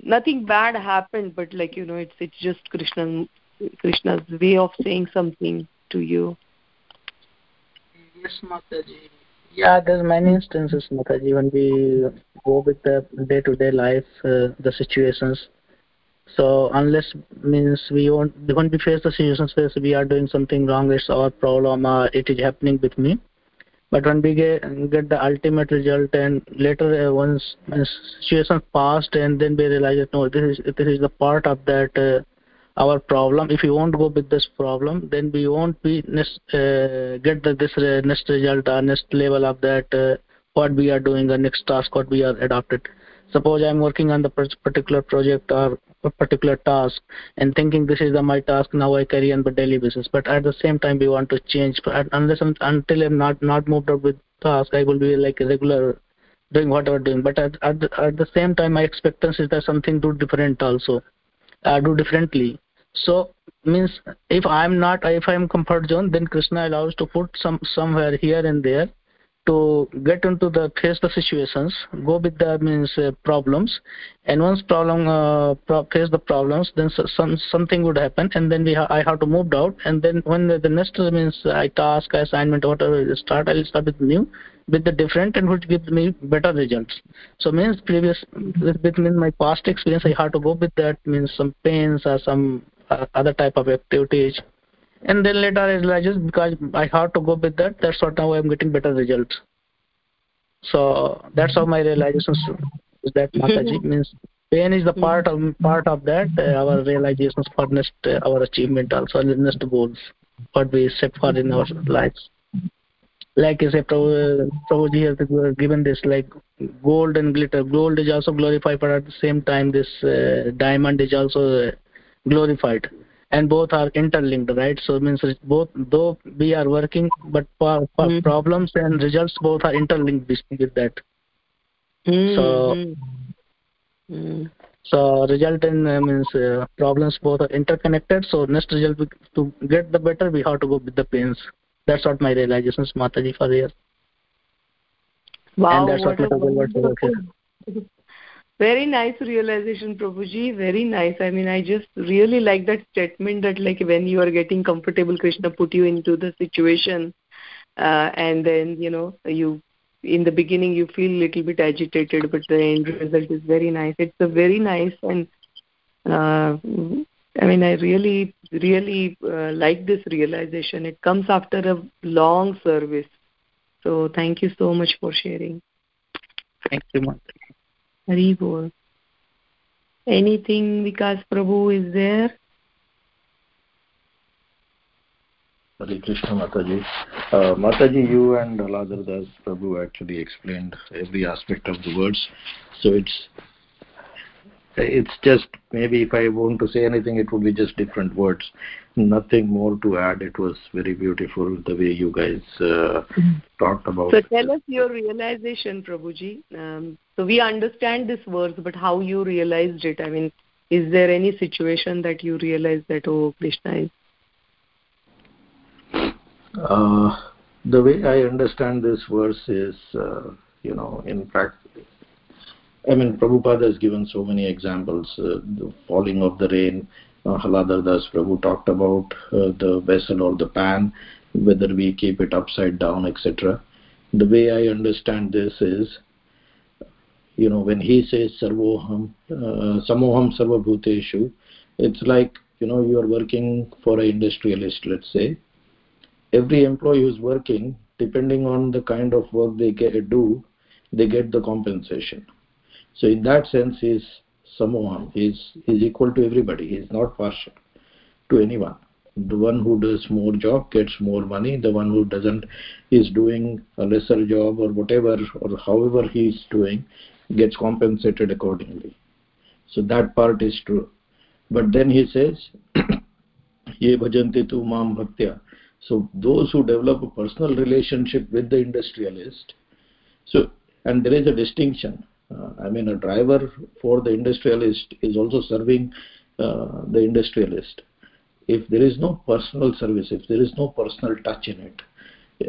nothing bad happened, but like you know, it's it's just Krishna Krishna's way of saying something to you. Yes, Mataji. Yeah, there's many instances, Mataji, when we go with the day-to-day life, uh, the situations. So unless means we won't when we face the situations where we are doing something wrong, it's our problem, or it is happening with me. But when we get, get the ultimate result, and later uh, once situation passed, and then we realize that no, this is this is the part of that uh, our problem. If we won't go with this problem then we won't be uh, get the, this uh, next result or next level of that uh, what we are doing the next task what we are adopted. Suppose i'm working on the particular project or a particular task and thinking this is the, my task now i carry on the daily business but at the same time we want to change. But unless I'm, until i'm not not moved up with task i will be like a regular doing whatever doing. But at, at, the, at the same time my expectation is that something do different also uh, do differently so means if i'm not if i'm comfort zone then krishna allows to put some somewhere here and there to get into the face the situations go with the means uh, problems. And once problem uh, pro face the problems then some something would happen and then we ha i have to move out. And then when the, the next means i task assignment whatever start i'll start with new with the different and which gives me better results. So means previous with, with my past experience i have to go with that means some pains or some other type of activities. And then later I realized because I have to go with that that's what now I'm getting better results. So that's how my realization is that Mataji. Means pain is the part of part of that uh, our realizations for next uh, our achievement also next goals what we set for in our lives. Like I say Prabhu, Prabhuji has given this like gold and glitter. Gold is also glorified but at the same time this uh, diamond is also glorified. And both are interlinked right? So it means both though we are working but for, for mm. problems and results both are interlinked with that. Mm. so mm. so result and uh, means uh, problems both are interconnected. So next result to get the better we have to go with the pains. That's what my realizations mataji for here wow and that's what, what my very nice realization prabhuji. Very nice. I mean i just really like that statement that like when you are getting comfortable krishna put you into the situation uh, and then you know you in the beginning you feel a little bit agitated but the end result is very nice. It's a very nice and uh, i mean i really really uh, like this realization. It comes after a long service. So thank you so much for sharing. Thank you Mata. Hari Bol. Anything Vikas Prabhu is there? Hare Krishna Mataji. Uh, Mataji, you and Haladhar Das Prabhu actually explained every aspect of the words. So it's it's just maybe if i want to say anything it would be just different words nothing more to add it was very beautiful the way you guys uh, talked about so tell us your realization prabhuji um, so we understand this verse but how you realized it i mean is there any situation that you realized that oh krishna is uh, the way i understand this verse is uh, you know in practice I mean, Prabhupada has given so many examples, uh, the falling of the rain, uh, Haladhar Das Prabhu talked about uh, the vessel or the pan, whether we keep it upside down, etc. The way I understand this is, you know, when he says sarvoham, uh, samoham sarvabhuteshu, it's like, you know, you are working for an industrialist, let's say. Every employee who's working, depending on the kind of work they get, do, they get the compensation. So in that sense, he's samoham. He's, he's equal to everybody. He's not partial to anyone. The one who does more job gets more money. The one who doesn't is doing a lesser job or whatever or however he is doing gets compensated accordingly. So that part is true. But then he says, Ye bhajanti tu mam bhaktya. So those who develop a personal relationship with the industrialist, so and there is a distinction. Uh, I mean, a driver for the industrialist is also serving uh, the industrialist. If there is no personal service, if there is no personal touch in it,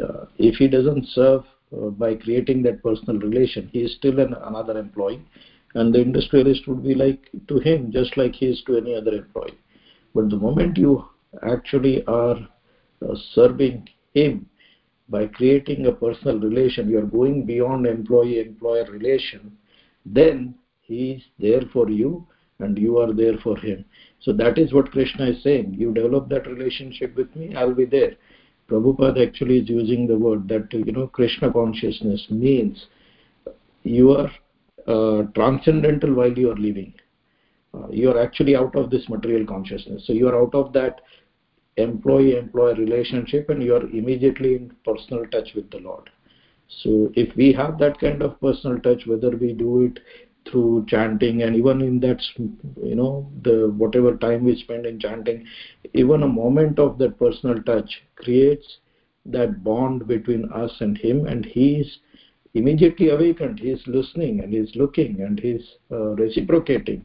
uh, if he doesn't serve uh, by creating that personal relation, he is still an, another employee, and the industrialist would be like to him just like he is to any other employee. But the moment you actually are uh, serving him by creating a personal relation, you are going beyond employee-employer relation, then he is there for you and you are there for him. So that is what Krishna is saying. You develop that relationship with me, I'll be there. Prabhupada actually is using the word that, you know, Krishna consciousness means you are uh, transcendental while you are living. Uh, you are actually out of this material consciousness. So you are out of that employee-employer relationship and you are immediately in personal touch with the Lord. So if we have that kind of personal touch, whether we do it through chanting and even in that you know the whatever time we spend in chanting even a moment of that personal touch creates that bond between us and him and he is immediately awakened. He is listening and he is looking and he is uh, reciprocating.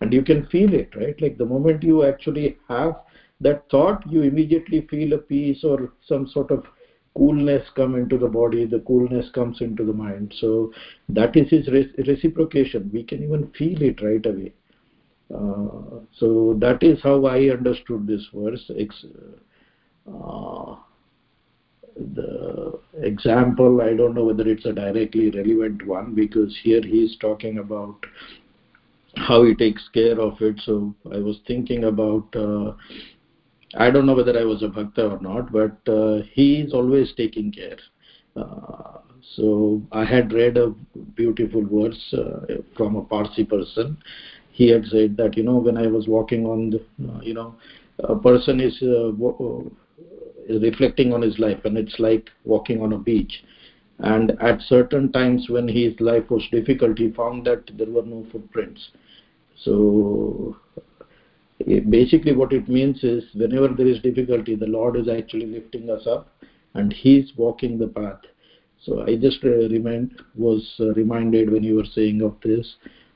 And you can feel it right? Like the moment you actually have that thought you immediately feel a peace or some sort of coolness come into the body the coolness comes into the mind. So that is his reciprocation. We can even feel it right away. Uh, so that is how i understood this verse. Uh, the example i don't know whether it's a directly relevant one because here he is talking about how he takes care of it. So i was thinking about uh, I don't know whether I was a bhakta or not, but uh, he is always taking care. Uh, so I had read a beautiful verse uh, from a Parsi person. He had said that you know when I was walking on the, uh, you know a person is, uh, uh, is reflecting on his life and it's like walking on a beach. And at certain times when his life was difficult, he found that there were no footprints. So basically what it means is whenever there is difficulty the lord is actually lifting us up and he is walking the path. So i just uh, remind was uh, reminded when you were saying of this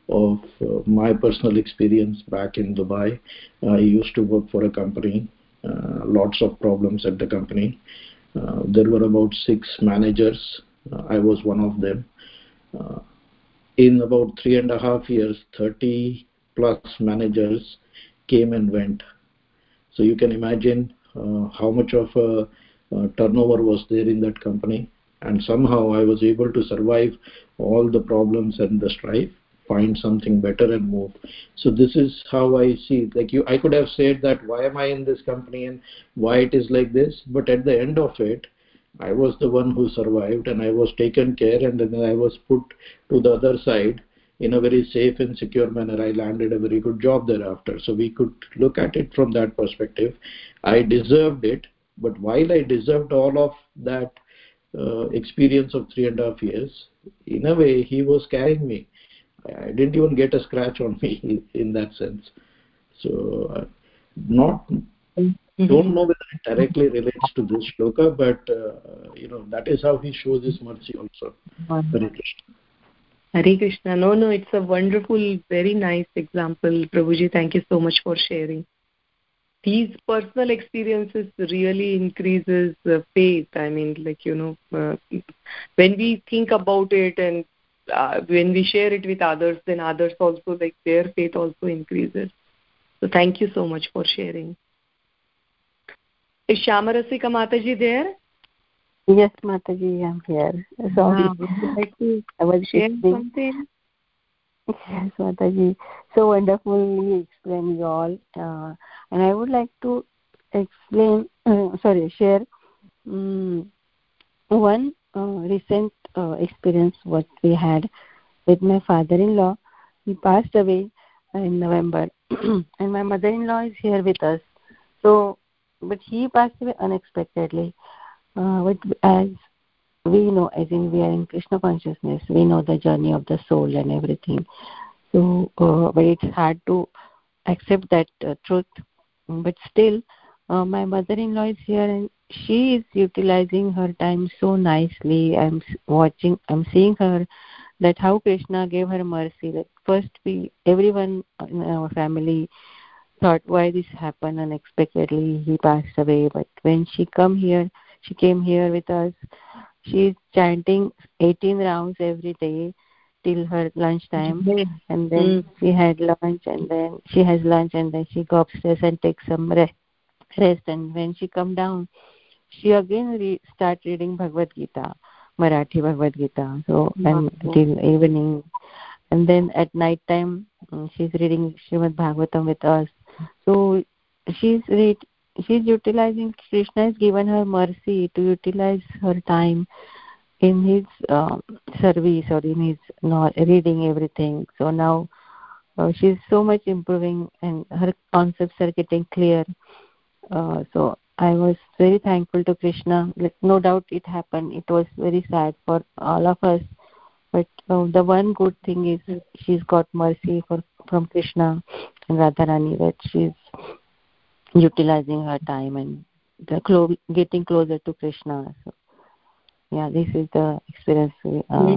of uh, my personal experience back in dubai. I used to work for a company uh, lots of problems at the company. Uh, there were about six managers. Uh, i was one of them. In about three and a half years 30 plus managers came and went. So you can imagine uh, how much of a uh, turnover was there in that company. And somehow I was able to survive all the problems and the strife, find something better and move. So this is how I see it. Like you, I could have said that why am I in this company and why it is like this. But at the end of it, I was the one who survived and I was taken care and then I was put to the other side in a very safe and secure manner. I landed a very good job thereafter. So we could look at it from that perspective. I deserved it, but while I deserved all of that uh, experience of three and a half years, in a way, he was carrying me. I didn't even get a scratch on me in that sense. So, uh, not mm-hmm. don't know whether it directly relates to this shloka, but uh, you know that is how he shows his mercy also. Hare Krishna. Hare Krishna. No, no, it's a wonderful, very nice example. Prabhuji, thank you so much for sharing. These personal experiences really increases uh, faith. I mean, like, you know, uh, when we think about it and uh, when we share it with others, then others also, like, their faith also increases. So thank you so much for sharing. Is Shamarasika Mataji there? Yes, Mataji, I'm here. Sorry. Like I was share something? Yes, Mataji. So wonderfully explained you all. Uh, and I would like to explain, uh, sorry, share um, one uh, recent uh, experience what we had with my father-in-law. He passed away in November, and my mother-in-law is here with us. So, but he passed away unexpectedly. Uh, as we know, as in we are in Krishna consciousness, we know the journey of the soul and everything. So, uh, but it's hard to accept that uh, truth. But still, uh, my mother-in-law is here and she is utilizing her time so nicely. I'm watching, I'm seeing her that how Krishna gave her mercy. That first we, everyone in our family thought why this happened unexpectedly. He passed away, but when she come here, she came here with us. She's chanting 18 rounds every day till her lunch time mm-hmm. and then mm. she had lunch and then she has lunch and then she go upstairs and take some rest rest and when she come down she again re- start reading bhagavad gita marathi bhagavad gita so and till evening and then at night time mm, she's reading Srimad Bhagavatam with us. So she's read, she's utilizing Krishna has given her mercy to utilize her time in his uh, service or in his not reading everything. So now uh, she's so much improving and her concepts are getting clear. Uh, so i was very thankful to krishna. Like no doubt it happened. It was very sad for all of us. But uh, the one good thing is she's got mercy for from krishna and radharani that she's utilizing her time and the clo- getting closer to krishna so yeah this is the experience uh,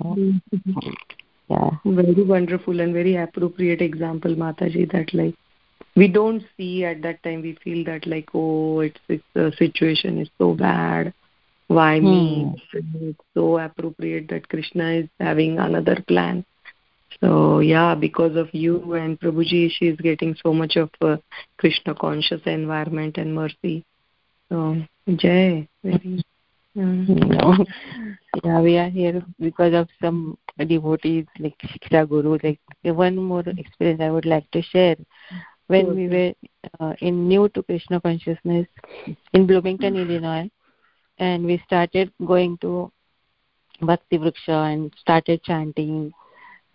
yeah. Very wonderful and very appropriate example mataji that like we don't see at that time we feel that like oh it's, it's the situation is so bad. Why hmm. me it's so appropriate that krishna is having another plan so yeah because of you and prabhuji she is getting so much of uh, krishna conscious environment and mercy. So jay very Mm-hmm. yeah we are here because of some devotees like shiksha guru like one more experience i would like to share. When we were uh, in new to krishna consciousness in bloomington illinois and we started going to bhakti vriksha and started chanting. um,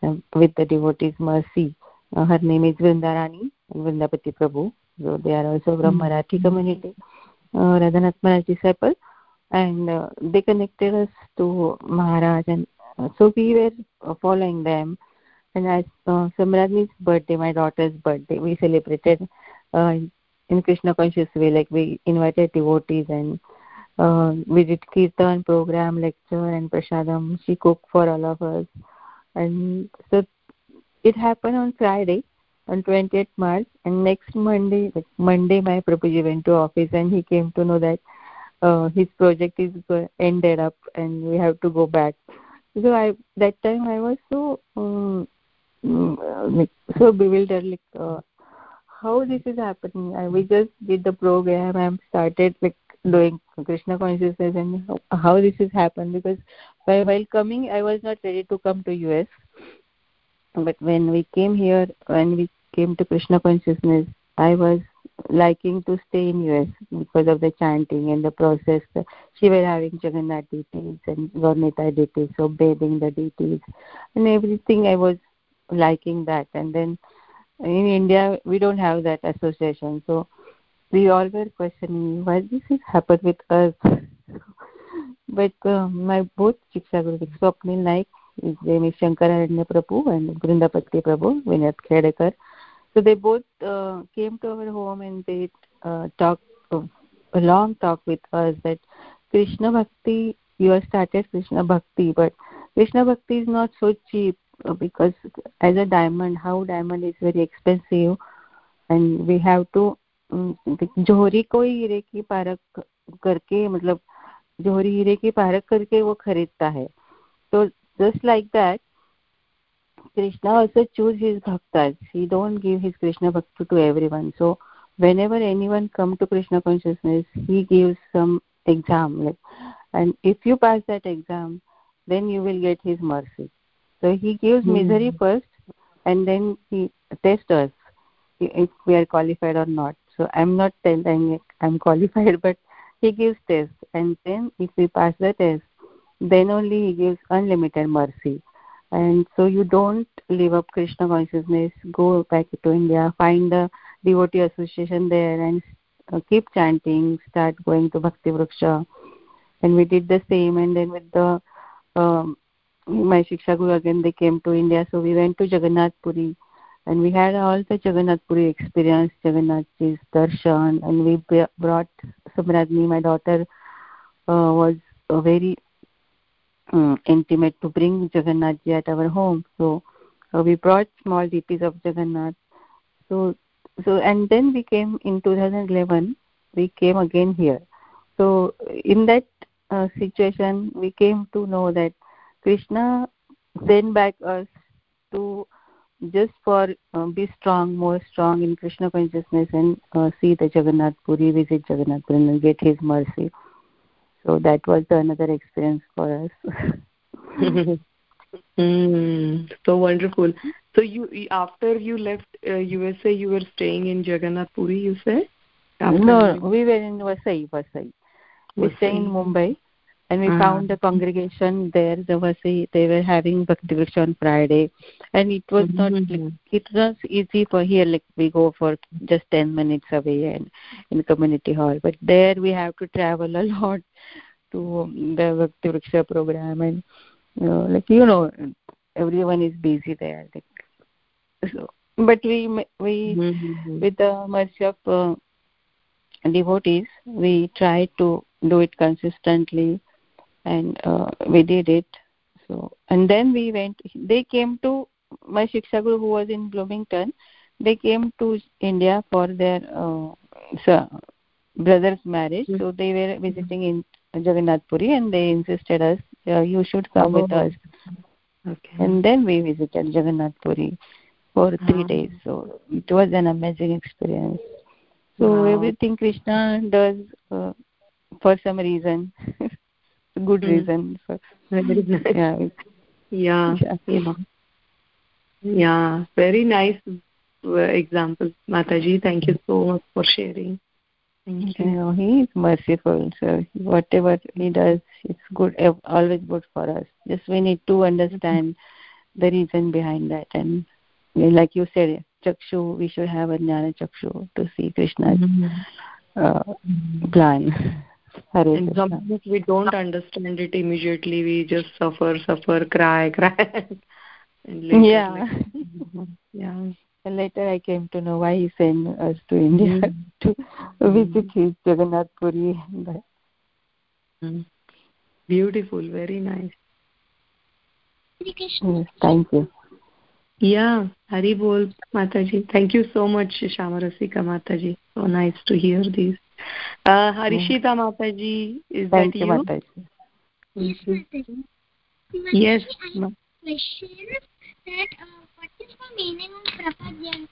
with the devotees mercy uh, her name is vrindarani vrindapati prabhu. So they are also from mm-hmm. marathi community. Uh, radhanath maharaj disciple. And uh, they connected us to Maharaj and uh, so we were uh, following them. And as uh, Samradni's birthday, my daughter's birthday, we celebrated uh, in Krishna conscious way, like we invited devotees and uh, we did kirtan program, lecture and prasadam. She cooked for all of us, and so it happened on Friday, on 20th March, and next Monday, like Monday, my Prabhuji went to office and he came to know that uh, his project is ended up and we have to go back. So i that time i was so um, so bewildered like uh, how this is happening? I, we just did the program and started like doing krishna consciousness and how, this has happened because while, while coming i was not ready to come to us but when we came here when we came to krishna consciousness i was liking to stay in US because of the chanting and the process. She was having Jagannath deities and Gaur-Nitai deities, so bathing the deities and everything. I was liking that. And then in India, we don't have that association, so we all were questioning why this has happened with us. but uh, my both Shiksha Guru Naik his name is Prabhu and Vrindapati Prabhu, Vinod Khedekar. So they both uh, came to our home and they uh, talked uh, a long talk with us that Krishna Bhakti, you have started Krishna Bhakti, but Krishna Bhakti is not so cheap uh, because as a diamond, how diamond is very expensive and we have to जोहरी को हीरे की park करके मतलब जोहरी हीरे की park करके वो खरीदता है। तो just like that Krishna also chooses his bhakta he don't give his Krishna bhakta to everyone so whenever anyone come to Krishna consciousness he give some exam like and if you pass that exam then you will get his mercy so he gives misery first and then he test us if we are qualified और not so i'm not telling i'm qualified but he gives test. And then if we pass the test then only he gives unlimited mercy. And so you don't live up krishna consciousness. Go back to india. Find a devotee association there and uh, keep chanting. Start going to bhakti vriksha. And we did the same. And then with the um, my shiksha guru again they came to india. So we went to jagannath puri and we had all the jagannath puri experience jagannathji's darshan. And we brought samradni my daughter uh, was uh, very um, intimate to bring jagannathji at our home. So uh, we brought small DPs of jagannath. So so and then we came in 2011 we came again here. So in that uh, situation we came to know that krishna sent back us to just for uh, be strong more strong in krishna consciousness and uh, see the jagannath puri visit jagannath puri and get his mercy. So that was another experience for us. Mm, so wonderful. So you after you left uh, usa you were staying in jagannath puri you said? No we were in vasai vasai we stayed in mumbai and we uh-huh. found a congregation there there was a, they were having bhakti vriksha on friday and it was mm-hmm. not like, it was easy for here like we go for just 10 minutes away and in community hall but there we have to travel a lot to the bhakti vriksha program and you know, like you know everyone is busy there like, so but we we mm-hmm. with the mercy of uh, devotees we try to do it consistently and uh, we did it so and then we went they came to my shiksha guru who was in bloomington they came to india for their uh, so, brother's marriage mm-hmm. so they were visiting in jagannath puri and they insisted us uh, you should come oh. with us okay. and then we visited jagannath puri for 3 uh-huh. days so it was an amazing experience so wow. everything krishna does uh, for some reason good mm. reason for yeah. Yeah. Yeah. Yeah. Very nice uh, example. Mataji thank you so much for sharing. Thank you. you. Know he is merciful so whatever he does it's good always good for us. Just we need to understand the reason behind that. And like you said chakshu we should have a jnana chakshu to see krishna's mm-hmm. uh, plan and sometimes we don't understand it immediately. We just suffer suffer cry cry. Yeah. like, yeah. And later i came to know why he sent us to india mm. to visit his jagannath puri. Mm. beautiful. Very nice. Yes, thank you. Yeah. Hari bol mataji. Thank you so much shamarasika mataji. So nice to hear these uh, harishita mataji is thank that you, you mataji. Yes mataji yes ma- question that uh, what is the meaning of prapadyante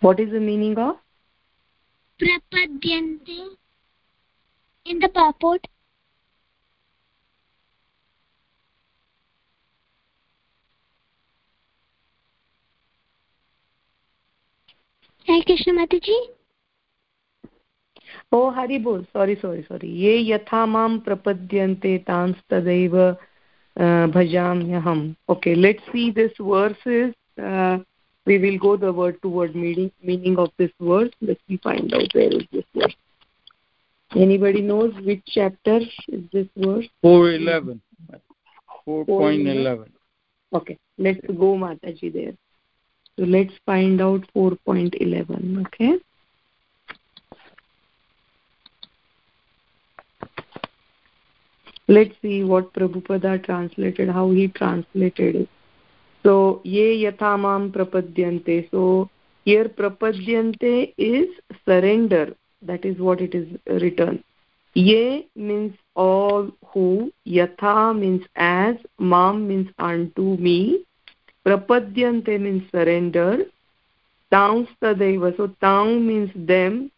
what is the meaning of? Prapadyante in the purport जय कृष्ण माता जी ओ हरि बोल sorry sorry sorry ये यथा माम प्रपद्यन्ते तांस्तदैव भजाम्यहम् okay let's see this verses we will go the word to word meaning of this word let's me find out where is this word Anybody knows which chapter is this verse? 411. 4.11. Okay, let's go, Mataji, there. So let's find out 4.11 okay let's see what prabhupada translated how he translated it so ye yatamam prapadyante so here prapadyante is surrender that is what it is written ye means all who yatha means as mam means unto me prapadyante means surrender tang tadaiva so tang means them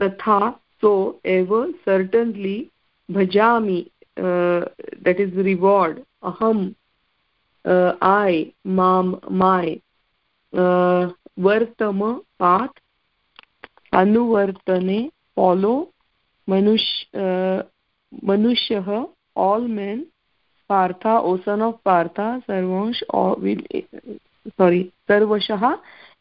tatha so ever certainly bhajami uh, that is reward aham uh, i mam my uh, vartama path anuvartane follow manush manushya all men partha o son of partha sarvansh or will sorry sarvashah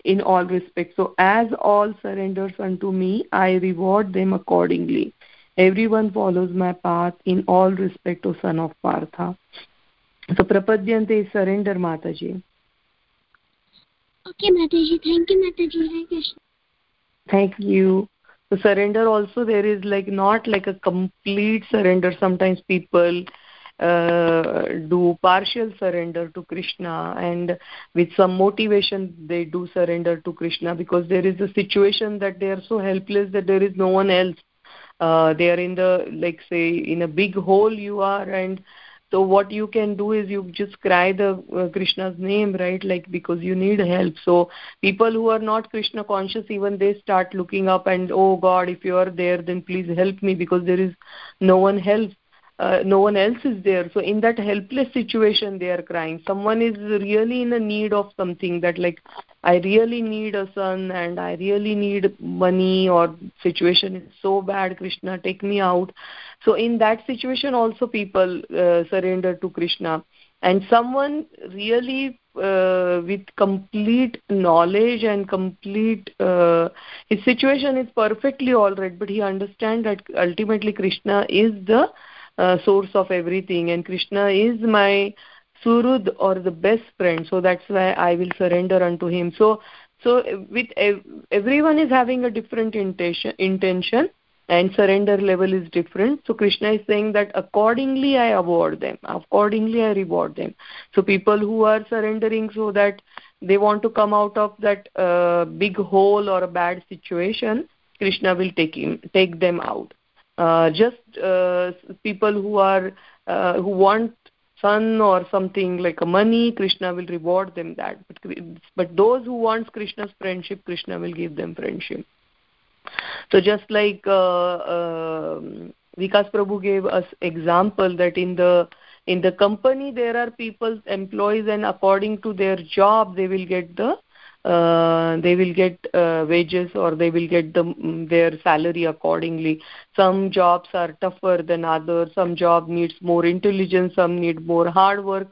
in all respects. So as all surrenders unto me i reward them accordingly. Everyone follows my path in all respect o son of partha. So prapadyante is surrender mataji. Okay mataji. Thank you mataji. Thank you thank you. So surrender also there is like not like a complete surrender. Sometimes people do partial surrender to krishna and with some motivation they do surrender to krishna because there is a situation that they are so helpless that there is no one else. Uh, they are in the like say in a big hole you are and so what you can do is you just cry the uh, krishna's name right? Like because you need help. So people who are not krishna conscious even they start looking up and oh god if you are there then please help me because there is no one else uh, no one else is there. So in that helpless situation they are crying. Someone is really in a need of something that like i really need a son and i really need money or situation is so bad krishna take me out. So in that situation also people uh, surrender to krishna. And someone really uh, with complete knowledge and complete uh, his situation is perfectly all right but he understands that ultimately krishna is the uh, source of everything. And krishna is my surud or the best friend. So that's why i will surrender unto him. So so with everyone is having a different intention intention and surrender level is different. So krishna is saying that accordingly i award them. Accordingly i reward them. So people who are surrendering so that they want to come out of that uh, big hole or a bad situation krishna will take him take them out just uh, people who are uh, who want son or something like a money krishna will reward them that. But, but those who want krishna's friendship krishna will give them friendship. So just like uh, uh, vikas prabhu gave us example that in the in the company there are people employees and according to their job they will get the uh, they will get uh, wages or they will get the, mm, their salary accordingly. Some jobs are tougher than others. Some job needs more intelligence some need more hard work.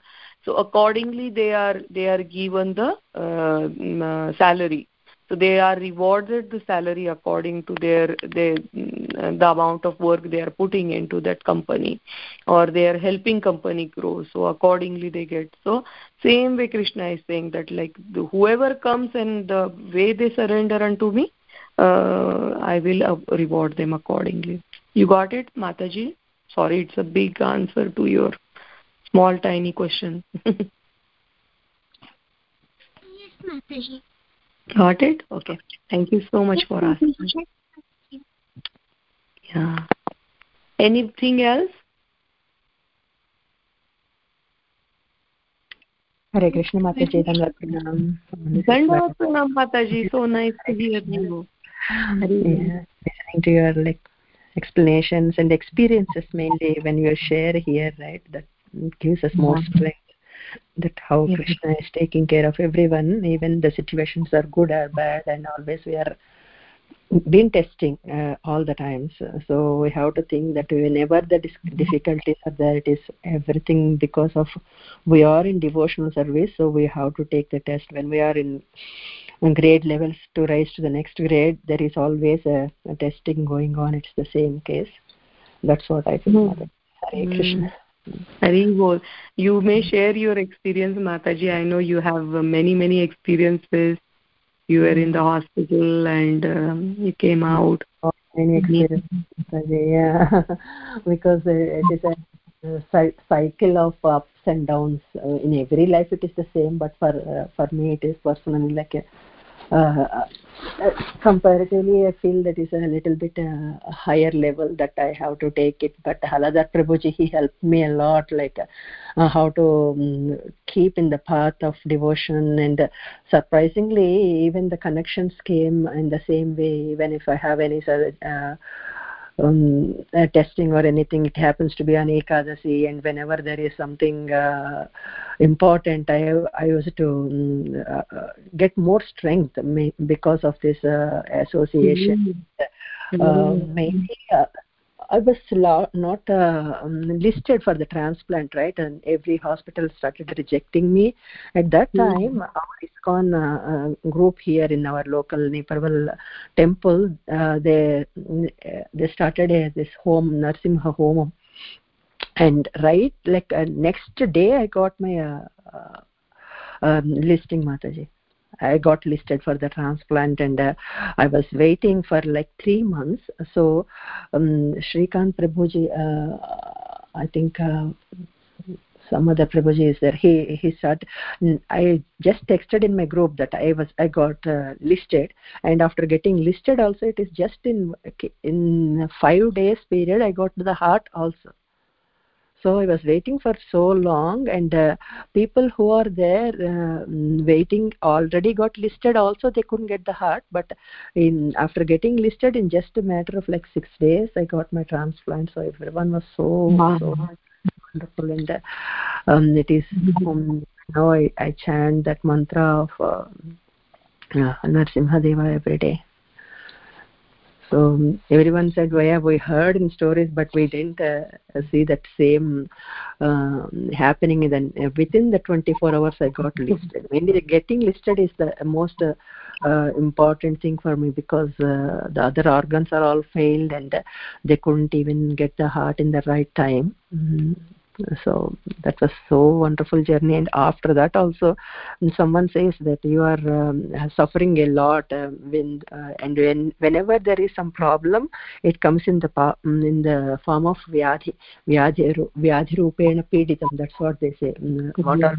So accordingly they are they are given the uh, mm, uh salary so they are rewarded the salary according to their their the amount of work they are putting into that company or they are helping company grow. So accordingly they get. So same way krishna is saying that like the, whoever comes and the way they surrender unto me uh, i will uh, reward them accordingly. You got it mataji? Sorry it's a big answer to your small tiny question. Yes mataji got it? Okay. Thank you so much for asking. Yeah. Anything else? Hare Krishna Mataji, Dhanavad Pranam. Dhanavad Pranam Mataji, so nice to hear you. Yeah, listening to your like explanations and experiences mainly when you share here, right? That gives us more strength that how yeah. krishna is taking care of everyone even the situations are good or bad and always we are been testing uh, all the times. So we have to think that whenever the difficulties are there it is everything because of we are in devotional service so we have to take the test. When we are in grade levels to rise to the next grade there is always a, a testing going on. It's the same case. That's what i feel mm. Hare Krishna Haribol. You may share your experience, Mataji. I know you have many, many experiences. You were in the hospital and um, you came out. Many experiences, Mataji, yeah. because it is a cycle of ups and downs. Uh, in every life it is the same, but for uh, for me it is personally like a uh, uh, comparatively I feel that is a little bit uh, higher level that I have to take it. But Haladhar Prabhuji, he helped me a lot, like uh, how to um, keep in the path of devotion. And uh, surprisingly, even the connections came in the same way. Even if I have any uh, um, uh, testing or anything it happens to be on ekadasi and whenever there is something uh, important i i used to um, uh, get more strength because of this uh, association mm-hmm. mm-hmm. mainly uh, I was not uh, um, listed for the transplant, right? And every hospital started rejecting me. At that hmm. time, mm. our ISKCON uh, uh, group here in our local Naperville temple, uh, they they started a, this home, Narsimha home, and right like uh, next day I got my uh, um, listing, Mataji. I got listed for the transplant and uh, I was waiting for like three months. So um, Prabhuji, uh, I think uh, some other Prabhuji is there. He he said I just texted in my group that I was I got uh, listed, and after getting listed also it is just in in five days period I got the heart also so i was waiting for so long and uh, people who are there uh, waiting already got listed. Also they couldn't get the heart but in after getting listed in just a matter of like 6 days i got my transplant. So everyone was so wow. so wonderful. And uh, um, it is um, now I, I chant that mantra of uh, uh, Narsimhadeva every day so everyone said well, yeah, we heard in stories? But we didn't uh, see that same uh, happening then uh, within the 24 hours i got listed. Mainly getting listed is the most uh, uh, important thing for me because uh, the other organs are all failed and they couldn't even get the heart in the right time. Mm-hmm so that was so wonderful journey. And after that also someone says that you are um, suffering a lot uh, when uh, and when whenever there is some problem it comes in the mm, in the form of vyadhi vyadhi vyadhi rupena peditam that's what they say mm, what are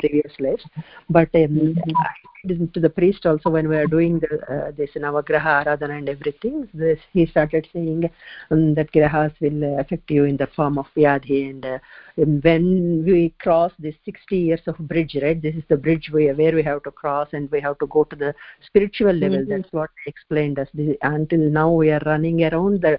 previous lives but um, mm-hmm. to the priest also when we are doing the, uh, this navagraha aradhana and everything. This he started saying um, that grahas will affect you in the form of vyadhi and uh, when we cross this 60 years of bridge right this is the bridge where, where we have to cross and we have to go to the spiritual level mm-hmm. that's what explained us this, until now we are running around the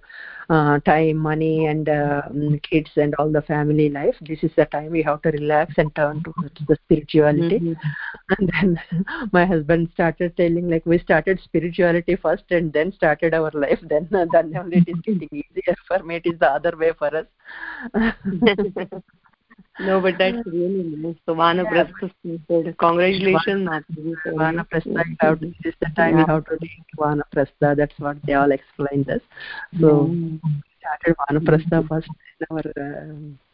uh, time money and uh, mm, kids and all the family life. This is the time we have to relax and turn to the spirituality. Mm-hmm. and then my husband started telling like we started spirituality first and then started our life. Then then only it is getting easier for me. It is the other way for us no but that's really nice so vanaprastha yeah. congratulations vanaprastha have to, this is the time yeah. we have to take vanaprastha that's what they all explained us so yeah. started vanaprastha first in our uh, uh,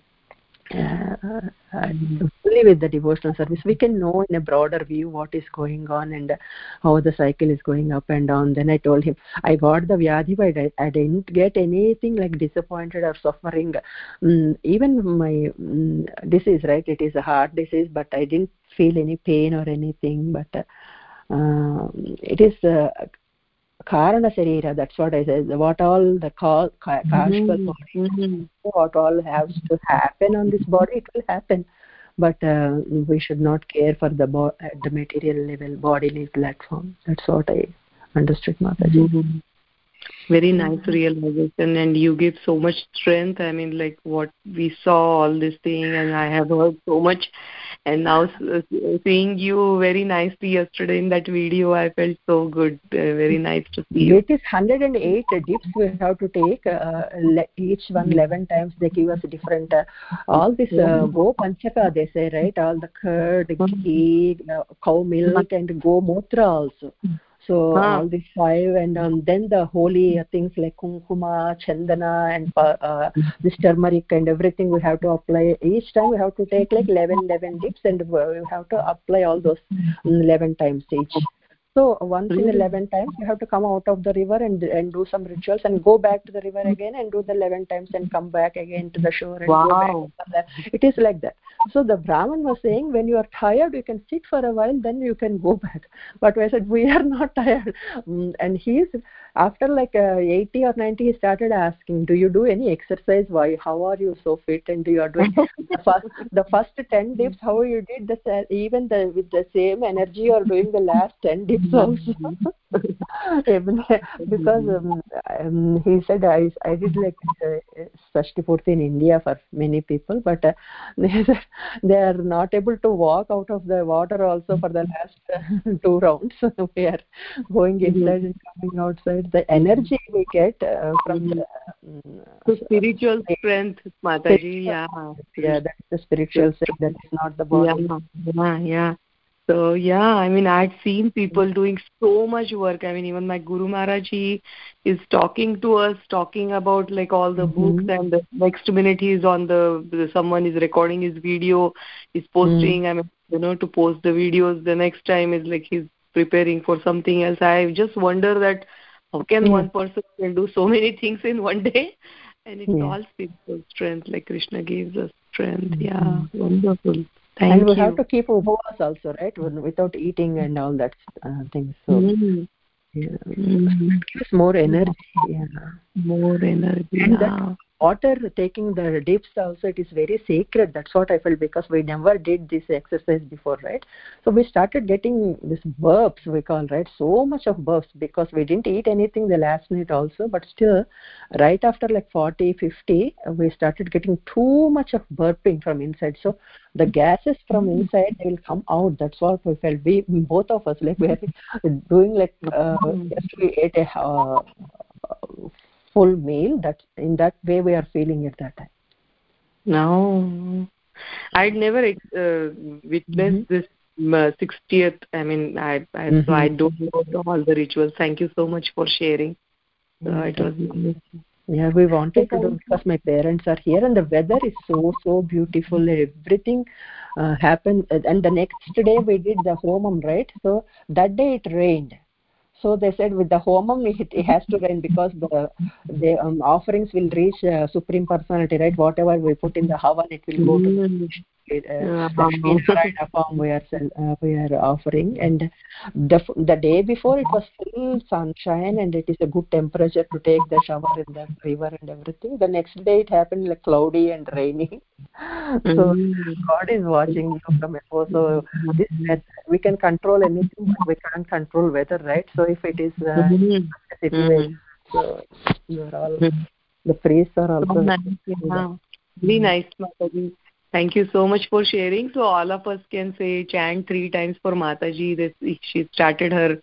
fully with the devotional service. We can know in a broader view what is going on and how the cycle is going up and down. Then i told him i got the vyadhi but i, I didn't get anything like disappointed or suffering. Mm, even my mm, disease right? It is a heart disease but i didn't feel any pain or anything. But uh, it is uh, karana sharira that's what i said what all the cause mm-hmm. mm-hmm. what all has to happen on this body it will happen. But uh, we should not care for the at the material level bodily platform. That's what i understood mataji. Mm-hmm. Very nice realization and you give so much strength. I mean like what we saw all this thing and i have heard so much and now seeing you very nicely yesterday in that video i felt so good uh, very nice to see you. It is 108 dips we have to take uh, each one 11 times they give us different uh, all this uh, go panchaka they say right? All the curd ghee uh, cow milk and go mutra also so Ah. all these five and um, then the holy uh, things like kumkuma chandana and uh, uh, this turmeric and everything we have to apply. Each time we have to take like 11 11 dips and we have to apply all those mm, 11 times each. So once in 11 times you have to come out of the river and and do some rituals and go back to the river again and do the 11 times and come back again to the shore and go back Wow. it is like that so the brahman was saying when you are tired you can sit for a while then you can go back. But i said we are not tired. Mm, and he he's after like uh, 80 or 90 he started asking do you do any exercise? Why? How are you so fit and do you are doing the first the first 10 dips how you did the even the with the same energy you are doing the last 10 dips also? Because um, um, he said i i did like uh, Shashti Purti in india for many people but uh, they they are not able to walk out of the water also for the last uh, two rounds. We are going inside and coming outside the energy we get uh, from mm-hmm. the um, So spiritual uh, strength, Mataji. Yeah. yeah that's the spiritual side that is not the body Yeah, yeah. So yeah, I mean, I've seen people mm-hmm. doing so much work. I mean, even my Guru Maharaj, he is talking to us, talking about like all the books, and the next minute he's on the, the someone is recording his video, he's posting. I mean, you know, to post the videos. The next time is like he's preparing for something else. I just wonder that how can one person can do so many things in one day, and it's Yeah. all spiritual strength. Like Krishna gives us strength. Yeah, wonderful. Thank and we you. have to keep upavas also right without eating and all that uh, things so Mm. yeah, Mm. it gives more energy yeah More energy. And that water taking the dips also it is very sacred. That's what i felt because we never did this exercise before right? So we started getting this burps we call right? So much of burps because we didn't eat anything the last night also. But still right after like 40 50 uh, we started getting too much of burping from inside. So the gases from inside they will come out. That's what we felt. We both of us like we are doing like uh, just we ate a uh, full meal that in that way we are feeling it that time No. I'd never uh, witnessed this um, uh, 60th. I mean, I, I so I Mhm. don't know all the rituals. Thank you so much for sharing. So it was yeah we wanted to do because my parents are here and the weather is so so beautiful everything uh, happened and the next day we did the homam right so that day it rained so they said with the homam it, it has to rain because the the um, offerings will reach uh, supreme personality right? Whatever we put in the havan it will go to Mm. uh, Narayana form we are uh, we are offering. And the f- the day before it was full sunshine and it is a good temperature to take the shower in the river and everything. The next day it happened like cloudy and rainy so Mm. god is watching you from above so this weather, we can control anything but we can't control weather right so if it is uh, Mhm. a situation so you are all the priests are So also nice. Yeah. Very nice, Mataji. Thank you so much for sharing. So all of us can say chant three times for Mataji. This she started her.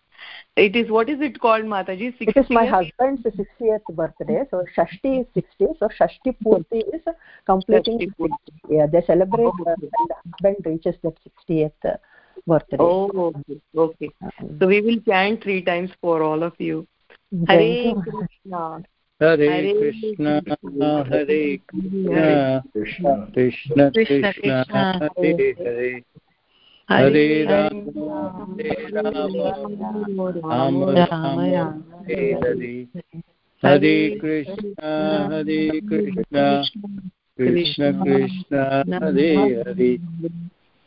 It is what is it called, Mataji? It is my husband's 60th birthday, so Shashti is 60, so Shashti Purti is completing. Shashti. Yeah, they celebrate uh, when the husband reaches that 60th uh, birthday. Oh, okay. okay. So we will chant three times for all of you. Thank Hare you. Krishna. Hare Hare Krishna, Krishna. Hare Krishna, Krishna Krishna Krishna, Krishna, Krishna, Hare Hare. Hare Rama, Hare Rama, Rama Rama,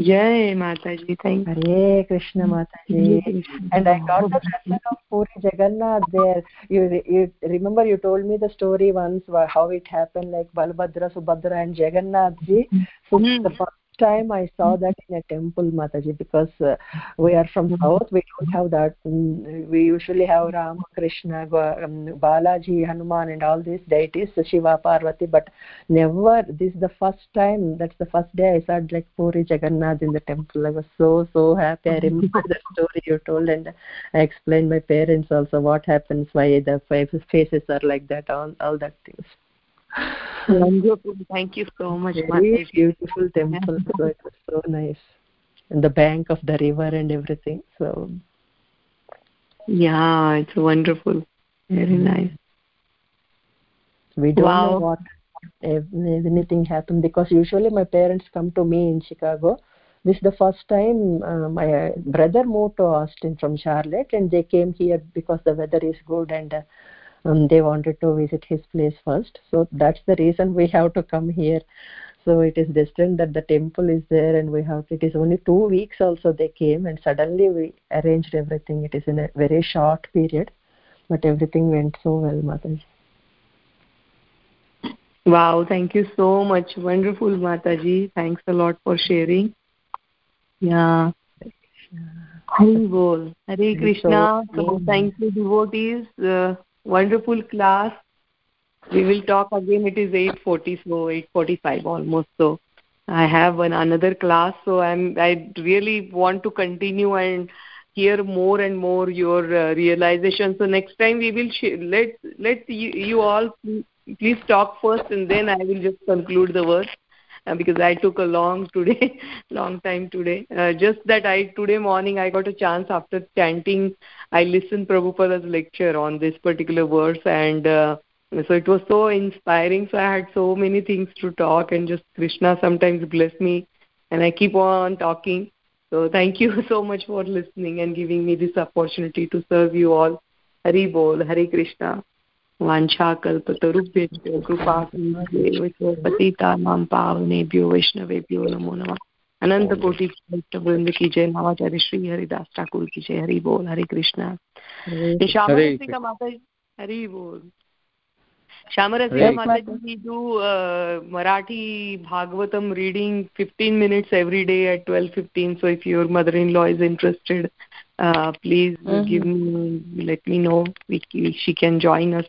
जय माता thank Hare Krishna Mata Jagannath there you you me the story once how it happened like Balabhadra Subhadra and Jagannath ji time i saw that in a temple mataji because uh, we are from south we don't have that um, we usually have ram krishna um, balaji hanuman and all these deities shiva parvati but never this is the first time that's the first day i saw like puri jagannath in the temple. I was so so happy. I remember the story you told and i explained my parents also what happens why the faces are like that all all that things Wonderful. Thank you so much. Very beautiful temple. So it was so nice. And the bank of the river and everything. So yeah, it's wonderful. Very mm-hmm. nice. We don't wow. know what if anything happened because usually my parents come to me in Chicago. This is the first time uh, my brother moved to Austin from Charlotte, and they came here because the weather is good and uh, um, they wanted to visit his place first. So that's the reason we have to come here. So it is destined that the temple is there and we have it is only two weeks also they came and suddenly we arranged everything. It is in a very short period but everything went so well mataji. Wow thank you so much. Wonderful mataji. Thanks a lot for sharing. Yeah. Hari Bol. Hare Krishna. So, thank you, devotees. Uh, wonderful class. We will talk again. It is 8:40 so 8:45 almost so i have one another class. So i'm i really want to continue and hear more and more your uh, realization. So next time we will sh- let let you, you all please talk first and then i will just conclude the uh, because I took a long today, long time today. Uh, just that I today morning I got a chance after chanting, I listened Prabhupada's lecture on this particular verse, and uh, so it was so inspiring. So I had so many things to talk, and just Krishna sometimes bless me, and I keep on talking. So thank you so much for listening and giving me this opportunity to serve you all. Hari Bol, Hari Krishna. वाञ्छाकल्पतरुभ्यो कृपाकृव पतितानां पावनेभ्यो वैष्णवेभ्यो नमो नमः। अनन्तकोटिवृन्द जय नवाचार्य श्री हरिदास ठाकुर की जय। हरि बोल हरे Krishna. Hari bol. uh, Marathi Bhagavatam reading 15 minutes every day at 12:15 so if your mother in law is interested please give me let me know she can join us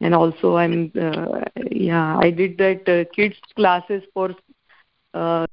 and also i'm uh, yeah i did that uh, kids classes for uh,